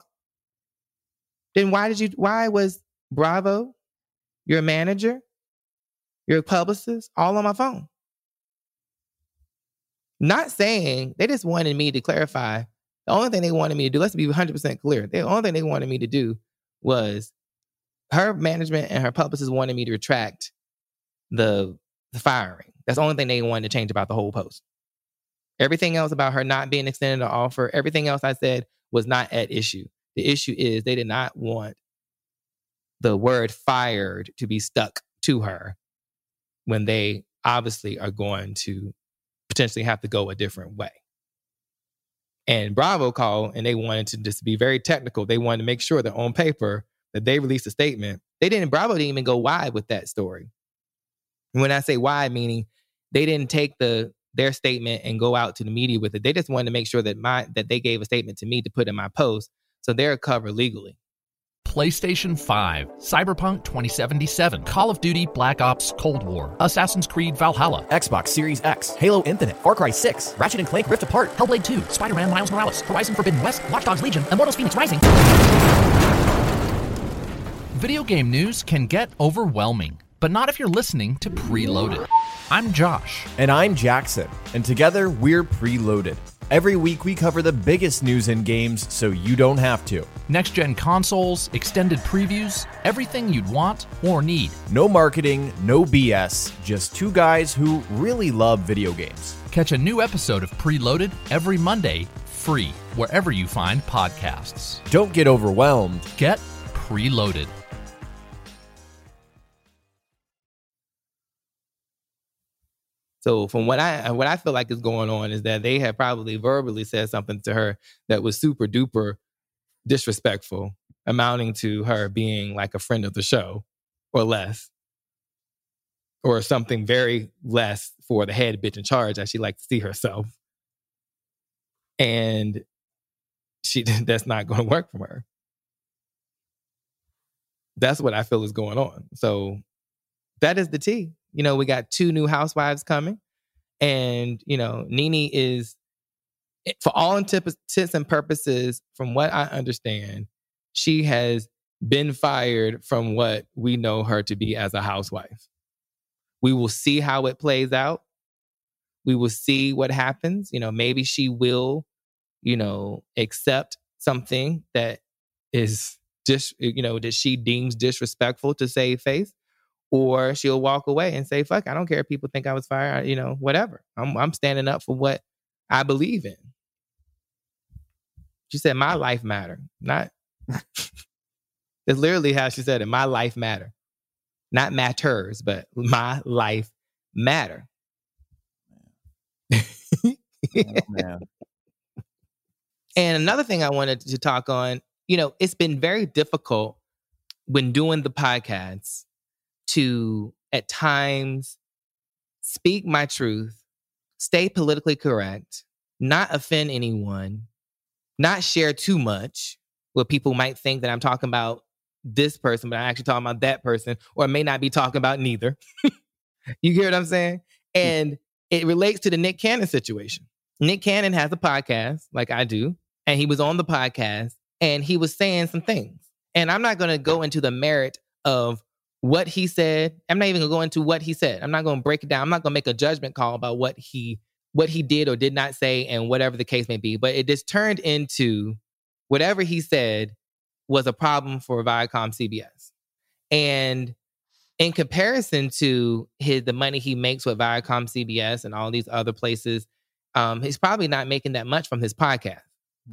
Then why did you, why was Bravo, your manager, your publicist, all on my phone? Not saying they just wanted me to clarify. The only thing they wanted me to do, let's be 100% clear. The only thing they wanted me to do was her management and her publicist wanted me to retract the, the firing. That's the only thing they wanted to change about the whole post. Everything else about her not being extended an offer, everything else I said was not at issue. The issue is they did not want the word fired to be stuck to her when they obviously are going to potentially have to go a different way. And Bravo called and they wanted to just be very technical. They wanted to make sure that on paper that they released a statement. They didn't, Bravo didn't even go wide with that story. And when I say wide, meaning they didn't take the their statement and go out to the media with it. They just wanted to make sure that my that they gave a statement to me to put in my post so they're covered legally. PlayStation 5, Cyberpunk 2077, Call of Duty Black Ops Cold War, Assassin's Creed Valhalla, Xbox Series X, Halo Infinite, Far Cry 6, Ratchet and Clank Rift Apart, Hellblade 2, Spider-Man Miles Morales, Horizon Forbidden West, Watch Dogs Legion, Immortals Phoenix Rising. Video game news can get overwhelming, but not if you're listening to Preloaded. I'm Josh. And I'm Jackson. And together we're Preloaded. Every week we cover the biggest news in games so you don't have to. Next gen consoles, extended previews, everything you'd want or need. No marketing, no BS, just two guys who really love video games. Catch a new episode of Preloaded every Monday, free, wherever you find podcasts. Don't get overwhelmed. Get preloaded. So from what I uh, what I feel like is going on is that they have probably verbally said something to her that was super duper disrespectful, amounting to her being like a friend of the show or less. Or something very less for the head bitch in charge, as she likes to see herself. And she that's not going to work for her. That's what I feel is going on. So that is the tea. You know, we got two new housewives coming, and you know, Nene is, eh, for all intents and purposes, from what I understand, she has been fired from what we know her to be as a housewife. We will see how it plays out. We will see what happens. You know, maybe she will, you know, accept something that is just, you know, that she deems disrespectful to save face or she'll walk away and say, "Fuck, I don't care if people think I was fired. You know, whatever. I'm I'm standing up for what I believe in." She said, "My life matter." Not. It's literally how she said it. My life matter, not matters, but my life matter. Oh. And another thing I wanted to talk on, you know, it's been very difficult when doing the podcasts to at times speak my truth, stay politically correct, not offend anyone, not share too much where people might think that I'm talking about this person, but I'm actually talking about that person, or I may not be talking about neither. you hear what I'm saying? And it relates to the Nick Cannon situation. Nick Cannon has a podcast, like I do, and he was on the podcast and he was saying some things. And I'm not going to go into the merit of what he said. I'm not even going to go into what he said. I'm not going to break it down. I'm not going to make a judgment call about what he what he did or did not say and whatever the case may be. But it just turned into whatever he said was a problem for Viacom CBS. And in comparison to his the money he makes with Viacom CBS and all these other places, um, he's probably not making that much from his podcast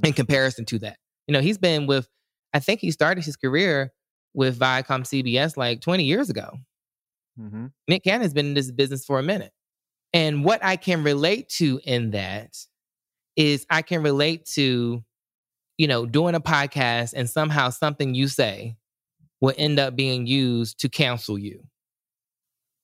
in comparison to that. You know, he's been with, I think he started his career with Viacom CBS like 20 years ago. Mhm. Nick Cannon's been in this business for a minute. And what I can relate to in that is I can relate to, you know, doing a podcast and somehow something you say will end up being used to cancel you.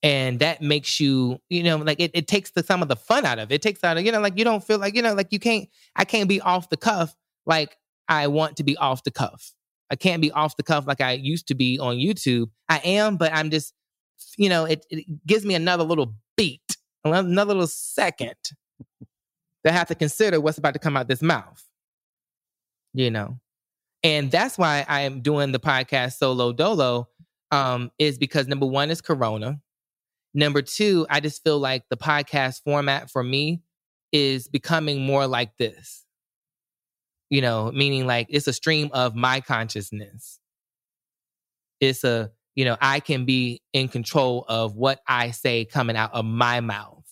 And that makes you, you know, like it, it takes the, some of the fun out of it. It takes out of, you know, like you don't feel like, you know, like you can't, I can't be off the cuff like I want to be off the cuff. I can't be off the cuff like I used to be on YouTube. I am, but I'm just, you know, it, it gives me another little beat, another little second that I have to consider what's about to come out this mouth. You know, and that's why I am doing the podcast solo dolo. Um, is because number one is Corona. Number two, I just feel like the podcast format for me is becoming more like this. You know, meaning like it's a stream of my consciousness. It's a you know, I can be in control of what I say coming out of my mouth.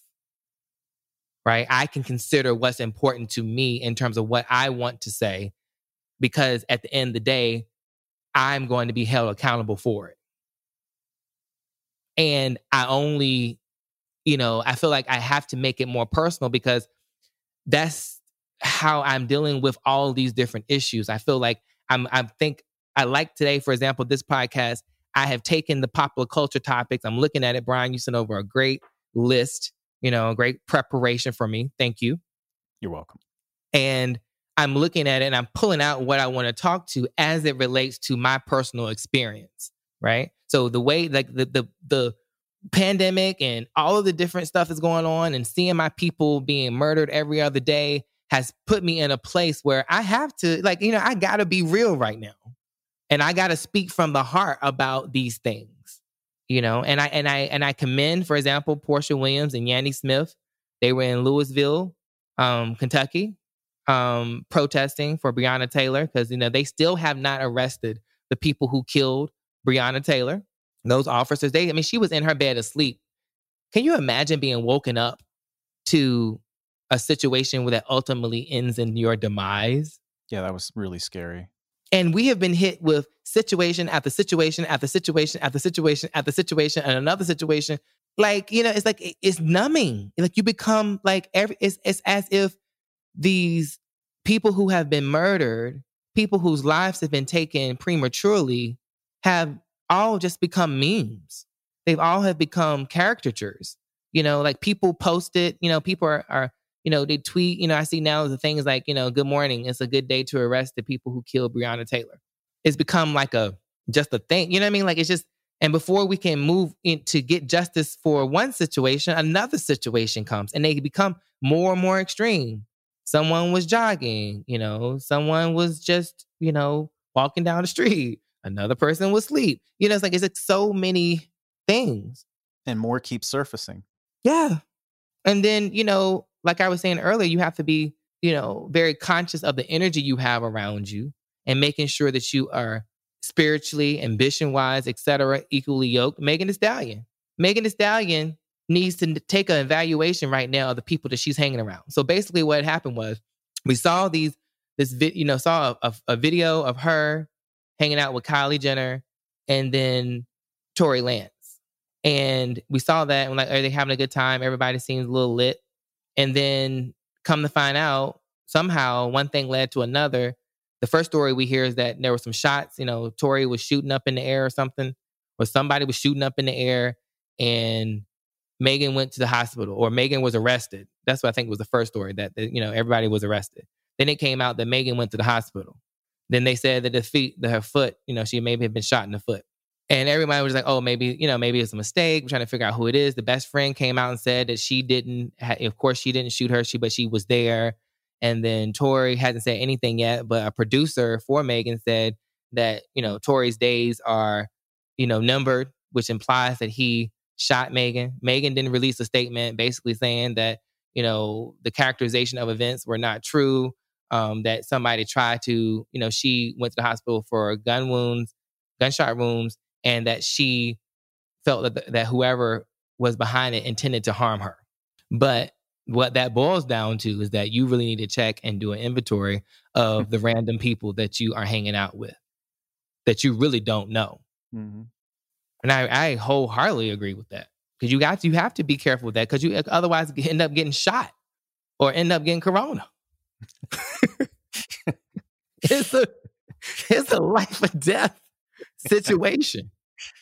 Right? I can consider what's important to me in terms of what I want to say because at the end of the day, I'm going to be held accountable for it. And I only, you know, I feel like I have to make it more personal because that's how I'm dealing with all these different issues. I feel like I'm, I think I like today, for example, this podcast. I have taken the popular culture topics. I'm looking at it. Brian, you sent over a great list, you know, a great preparation for me. Thank you. You're welcome. And I'm looking at it and I'm pulling out what I want to talk to as it relates to my personal experience, right? So the way like the the the pandemic and all of the different stuff is going on and seeing my people being murdered every other day has put me in a place where I have to like you know I got to be real right now. And I got to speak from the heart about these things. You know, and I and I and I commend for example Porsha Williams and Yandy Smith. They were in Louisville, um, Kentucky um, protesting for Breonna Taylor because you know they still have not arrested the people who killed Breonna Taylor. Those officers, they I mean, she was in her bed asleep. Can you imagine being woken up to a situation that ultimately ends in your demise? Yeah, that was really scary. And we have been hit with situation after situation after situation after situation after situation and another situation. Like, you know, it's like it's numbing. Like you become like every it's it's as if these people who have been murdered, people whose lives have been taken prematurely, have all just become memes. They've all have become caricatures. You know, like people post it, you know, people are, are you know, they tweet, you know, I see now the things like, you know, good morning. It's a good day to arrest the people who killed Breonna Taylor. It's become like a just a thing. You know what I mean? Like it's just and before we can move in to get justice for one situation, another situation comes and they become more and more extreme someone was jogging, you know, someone was just, you know, walking down the street, another person was asleep. You know, it's like it's like so many things. And more keep surfacing. Yeah. And then, you know, like I was saying earlier, you have to be, you know, very conscious of the energy you have around you and making sure that you are spiritually, ambition wise, etc., equally yoked. Megan Thee Stallion. Megan Thee Stallion needs to take an evaluation right now of the people that she's hanging around. So basically, what happened was we saw these this vi- you know saw a, a, video of her hanging out with Kylie Jenner and then Tory Lanez, and we saw that and like are they having a good time? Everybody seems a little lit, and then come to find out somehow one thing led to another. The first story we hear is that there were some shots. You know, Tory was shooting up in the air or something, or somebody was shooting up in the air, and Megan went to the hospital or Megan was arrested. That's what I think was the first story that, that you know everybody was arrested. Then it came out that Megan went to the hospital. Then they said that the feet, that her foot, you know, she maybe had been shot in the foot. And everybody was like, oh, maybe, you know, maybe it's a mistake. We're trying to figure out who it is. The best friend came out and said that she didn't, ha- of course, she didn't shoot her, she, but she was there. And then Tory hasn't said anything yet, but a producer for Megan said that, you know, Tory's days are, you know, numbered, which implies that he shot Megan. Megan didn't release a statement basically saying that, you know, the characterization of events were not true. Um, that somebody tried to, you know, she went to the hospital for gun wounds, gunshot wounds, and that she felt that, that whoever was behind it intended to harm her. But what that boils down to is that you really need to check and do an inventory of the random people that you are hanging out with that you really don't know. Mm-hmm. And I, I wholeheartedly agree with that because you got you have to be careful with that because you otherwise end up getting shot or end up getting corona. it's a it's a life or death situation.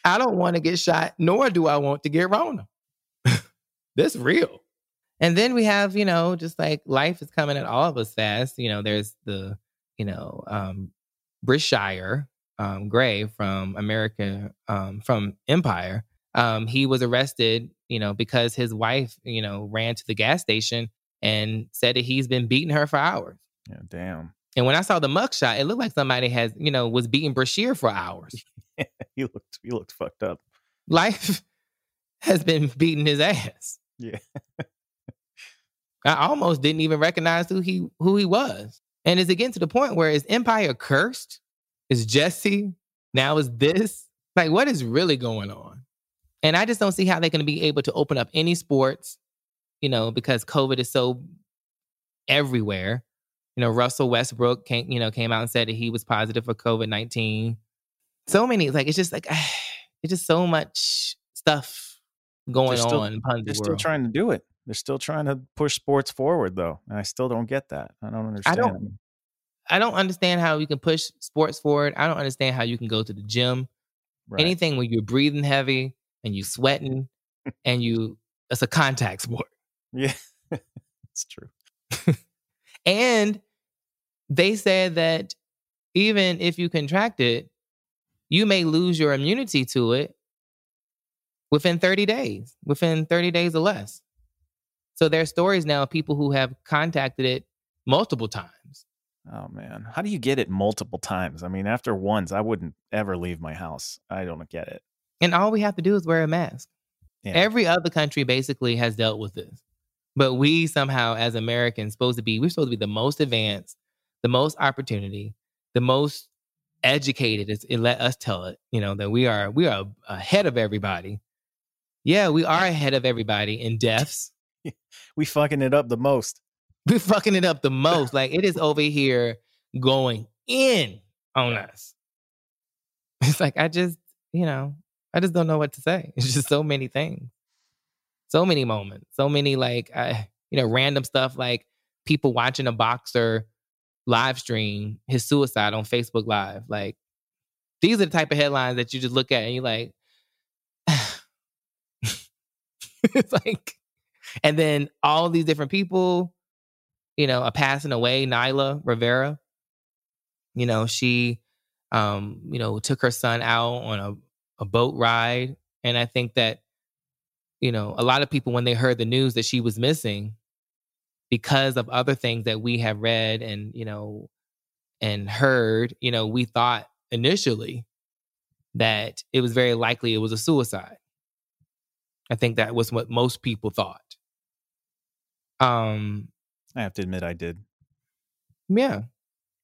I don't want to get shot, nor do I want to get Rona. this real. And then we have, you know, just like life is coming at all of us fast. You know, there's the, you know, um, Bryshere, um, Gray from America, um, from Empire, um, he was arrested, you know, because his wife, you know, ran to the gas station and said that he's been beating her for hours. Yeah, damn. And when I saw the mugshot, it looked like somebody has, you know, was beating Bryshere for hours. he looked, he looked fucked up. Life has been beating his ass. Yeah. I almost didn't even recognize who he who he was. And is it getting to the point where is Empire cursed? Is Jesse now is this? Like, what is really going on? And I just don't see how they're going to be able to open up any sports, you know, because COVID is so everywhere. You know, Russell Westbrook came, you know, came out and said that he was positive for COVID nineteen. So many, like, it's just like, it's just so much stuff going still, on. They're the still world. trying to do it. They're still trying to push sports forward, though, and I still don't get that. I don't understand. I don't. I don't understand how you can push sports forward. I don't understand how you can go to the gym. Right. Anything where you're breathing heavy and you sweating and you it's a contact sport. Yeah, it's true. And they said that even if you contract it, you may lose your immunity to it within 30 days, within 30 days or less. So there are stories now of people who have contacted it multiple times. Oh man, how do you get it multiple times? I mean, after once, I wouldn't ever leave my house. I don't get it. And all we have to do is wear a mask. Yeah. Every other country basically has dealt with this. But we somehow, as Americans, supposed to be, we're supposed to be the most advanced, the most opportunity, the most educated. It's, it let us tell it, you know, that we are we are ahead of everybody. Yeah, we are ahead of everybody in deaths. we fucking it up the most. We're fucking it up the most. Like it is over here going in on us. It's like I just, you know, I just don't know what to say. It's just so many things. So many moments. So many like I, you know, random stuff like people watching a boxer live stream his suicide on Facebook Live. Like these are the type of headlines that you just look at and you're like, it's like, and then all these different people, you know, are passing away. Naya Rivera, you know, she, um, you know, took her son out on a, a boat ride. And I think that, you know, a lot of people, when they heard the news that she was missing, because of other things that we have read and, you know, and heard, you know, we thought initially that it was very likely it was a suicide. I think that was what most people thought. Um, I have to admit, I did. yeah.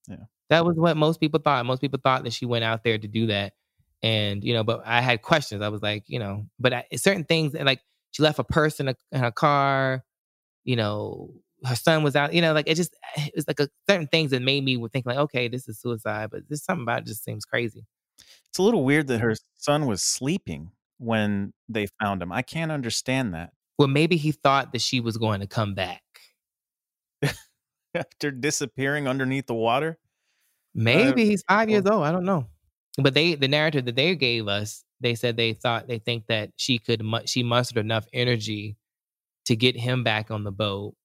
Yeah. That was what most people thought. Most people thought that she went out there to do that. And, you know, but I had questions. I was like, you know, but I, certain things, like she left a purse in, a, in her car, you know, her son was out, you know, like it just, eh, it was like a, certain things that made me think like, okay, this is suicide, but there's something about it just seems crazy. It's a little weird that her mm-hmm. son was sleeping when they found him. I can't understand that. Well, maybe he thought that she was going to come back. After disappearing underneath the water? Maybe he's five years old. I don't know. But they, the narrative that they gave us, they said they thought they think that she could, she mustered enough energy to get him back on the boat,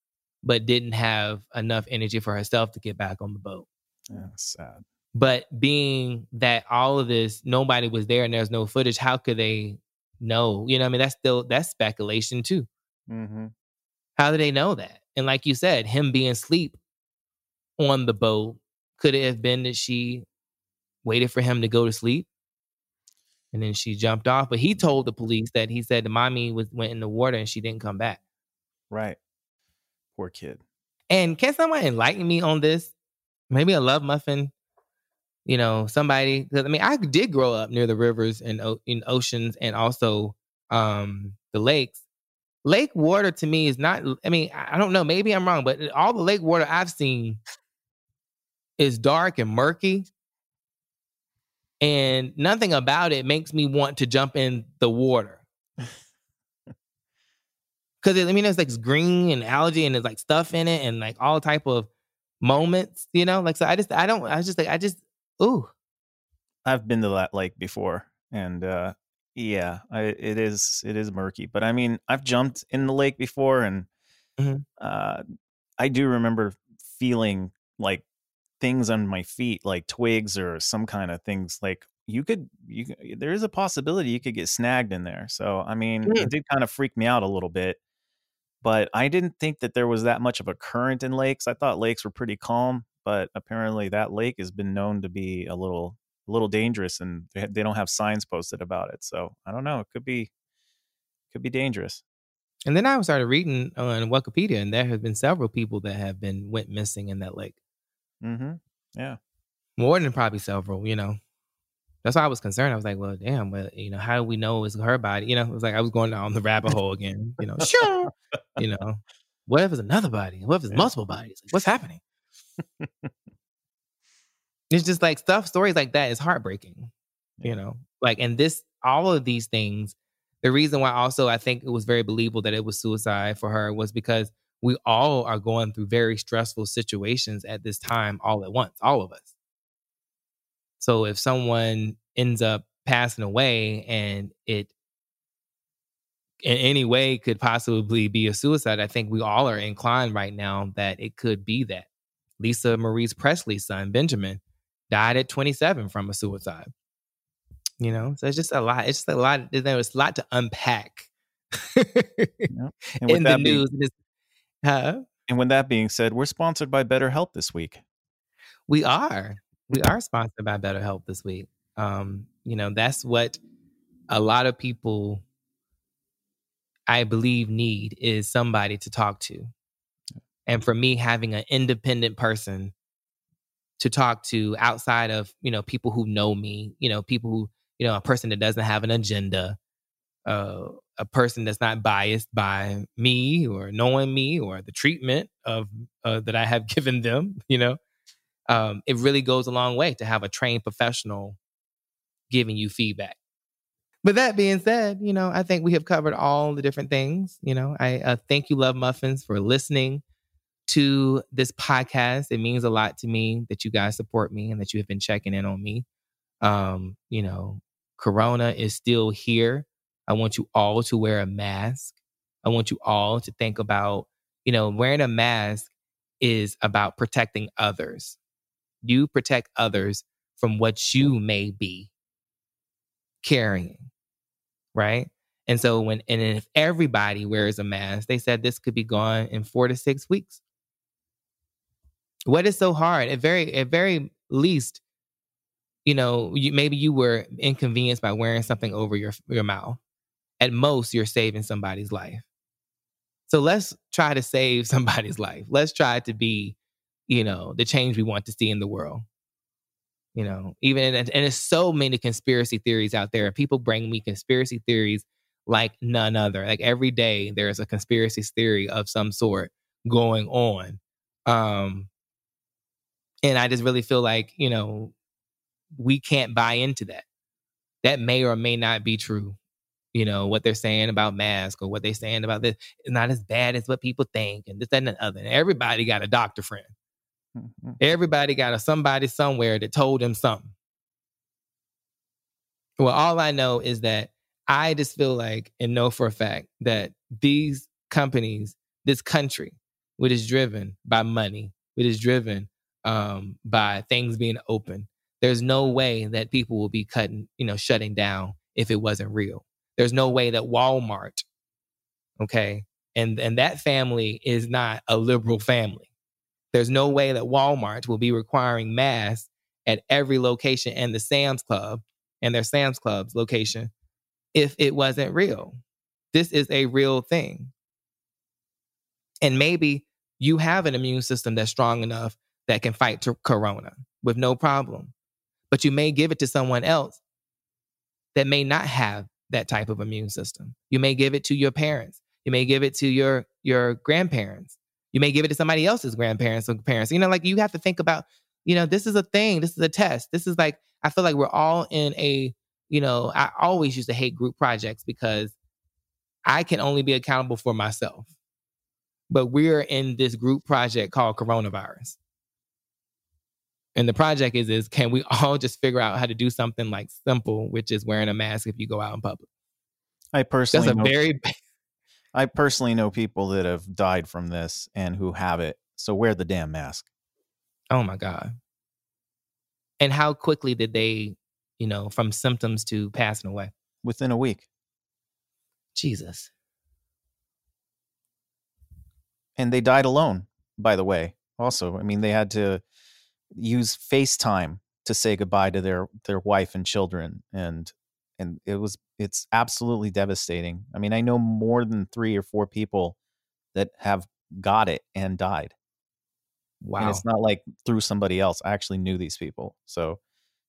but didn't have enough energy for herself to get back on the boat. Yeah, sad. But being that all of this, nobody was there and there's no footage, how could they know? You know, what I mean, that's still that's speculation too. Mm-hmm. How do they know that? And like you said, him being asleep on the boat, could it have been that she waited for him to go to sleep? And then she jumped off. But he told the police that he said the mommy was went in the water and she didn't come back. Right. Poor kid. And can someone enlighten me on this? Maybe a love muffin, you know, somebody. Because I mean, I did grow up near the rivers and o- in oceans and also um the lakes. Lake water to me is not. I mean, I don't know. Maybe I'm wrong, but all the lake water I've seen is dark and murky, and nothing about it makes me want to jump in the water. Because I mean, there's like green and algae and there's like stuff in it and like all type of moments, you know. Like so, I just I don't. I was just like I just ooh. I've been to that lake before, and uh, yeah, I, it is it is murky. But I mean, I've jumped in the lake before, and Mhm. uh, I do remember feeling like things on my feet, like twigs or some kind of things. Like you could, you there is a possibility you could get snagged in there. So I mean, Mm. it did kind of freak me out a little bit. But I didn't think that there was that much of a current in lakes. I thought lakes were pretty calm, but apparently that lake has been known to be a little a little dangerous and they don't have signs posted about it. So I don't know. It could be could be dangerous. And then I started reading on Wikipedia, and there have been several people that have been went missing in that lake. Mm-hmm. Yeah. More than probably several, you know. That's why I was concerned. I was like, well, damn, well, you know, how do we know it's her body? You know, it was like I was going down the rabbit hole again. You know, sure. You know, what if it's another body? What if it's multiple bodies? Like, what's happening? it's just like stuff, stories like that is heartbreaking. You know, like, and this, all of these things. The reason why also I think it was very believable that it was suicide for her was because we all are going through very stressful situations at this time all at once, all of us. So if someone ends up passing away and it in any way could possibly be a suicide, I think we all are inclined right now that it could be that. Lisa Marie Presley's son, Benjamin, died at 27 from a suicide. You know, so it's just a lot. It's just a lot. There was a lot to unpack Yeah. And in the being- news. And it's- Huh? And with that being said, we're sponsored by BetterHelp this week. We are. We are sponsored by BetterHelp this week. Um, you know, that's what a lot of people I believe need is somebody to talk to. And for me, having an independent person to talk to outside of, you know, people who know me, you know, people who, you know, a person that doesn't have an agenda, uh, a person that's not biased by me or knowing me or the treatment of uh, that I have given them, you know, um, it really goes a long way to have a trained professional giving you feedback. But that being said, you know, I think we have covered all the different things. You know, I uh, thank you, Love Muffins, for listening to this podcast. It means a lot to me that you guys support me and that you have been checking in on me. Um, you know, Corona is still here. I want you all to wear a mask. I want you all to think about, you know, wearing a mask is about protecting others. You protect others from what you may be carrying, right? And so when and if everybody wears a mask, they said this could be gone in 4 to 6 weeks. What is so hard? At very at very least, you know, you, maybe you were inconvenienced by wearing something over your your mouth. At most, you're saving somebody's life. So let's try to save somebody's life. Let's try to be, you know, the change we want to see in the world. You know, even and, there's so many conspiracy theories out there. People bring me conspiracy theories like none other. Like every day, there's a conspiracy theory of some sort going on. Um, and I just really feel like you know we can't buy into that. That may or may not be true. You know what they're saying about masks or what they're saying about this is not as bad as what people think, and this that, and the other. And everybody got a doctor friend. Mhm. Everybody got a somebody somewhere that told them something. Well, all I know is that I just feel like and know for a fact that these companies, this country, which is driven by money, which is driven um, by things being open, there's no way that people will be cutting, you know, shutting down if it wasn't real. There's no way that Walmart, okay, and and that family is not a liberal family. There's no way that Walmart will be requiring masks at every location and the Sam's Club and their Sam's Club's location if it wasn't real. This is a real thing. And maybe you have an immune system that's strong enough that can fight to corona with no problem. But you may give it to someone else that may not have that type of immune system. You may give it to your parents. You may give it to your your grandparents. You may give it to somebody else's grandparents or parents. You know, like you have to think about, you know, this is a thing. This is a test. This is like I feel like we're all in a, you know, I always used to hate group projects because I can only be accountable for myself. But we're in this group project called coronavirus. And the project is is can we all just figure out how to do something like simple, which is wearing a mask if you go out in public? I personally That's a know, very I personally know people that have died from this and who have it. So wear the damn mask. Oh my God. And how quickly did they, you know, from symptoms to passing away? Within a week. Jesus. And they died alone, by the way. Also, I mean, they had to use FaceTime to say goodbye to their their wife and children and and it was it's absolutely devastating. I mean, I know more than 3 or 4 people that have got it and died. And Wow. it's not like through somebody else. I actually knew these people. So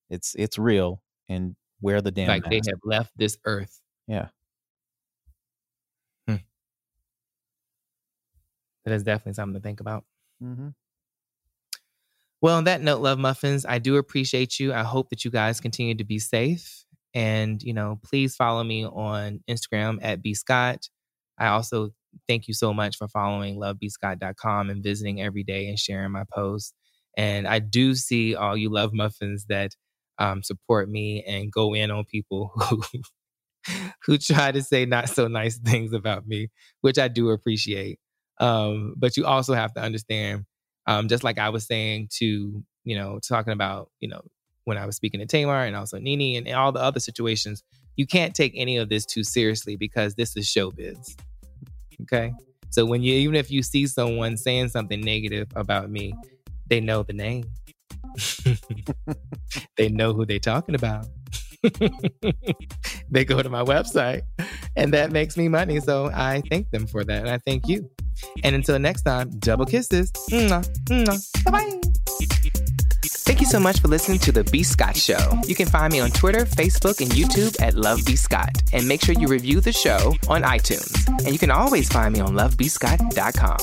it's it's real and wear the damn like mask. they have left this earth. Yeah. That is definitely something to think about. Mm-hmm. Well, on that note, love muffins, I do appreciate you. I hope that you guys continue to be safe. And, you know, please follow me on Instagram at B Scott. I also thank you so much for following lovebscott.com and visiting every day and sharing my posts. And I do see all you love muffins that um, support me and go in on people who who try to say not so nice things about me, which I do appreciate. Um, but you also have to understand, um, just like I was saying to, you know, talking about, you know, when I was speaking to Tamar and also Nene and, and all the other situations, you can't take any of this too seriously because this is showbiz. Okay. So when you, even if you see someone saying something negative about me, they know the name. they know who they're talking about. they go to my website and that makes me money. So I thank them for that. And I thank you. And until next time, double kisses. Bye bye. Thank you so much for listening to The B. Scott Show. You can find me on Twitter, Facebook, and YouTube at Love B. Scott. And make sure you review the show on iTunes. And you can always find me on lovebscott.com.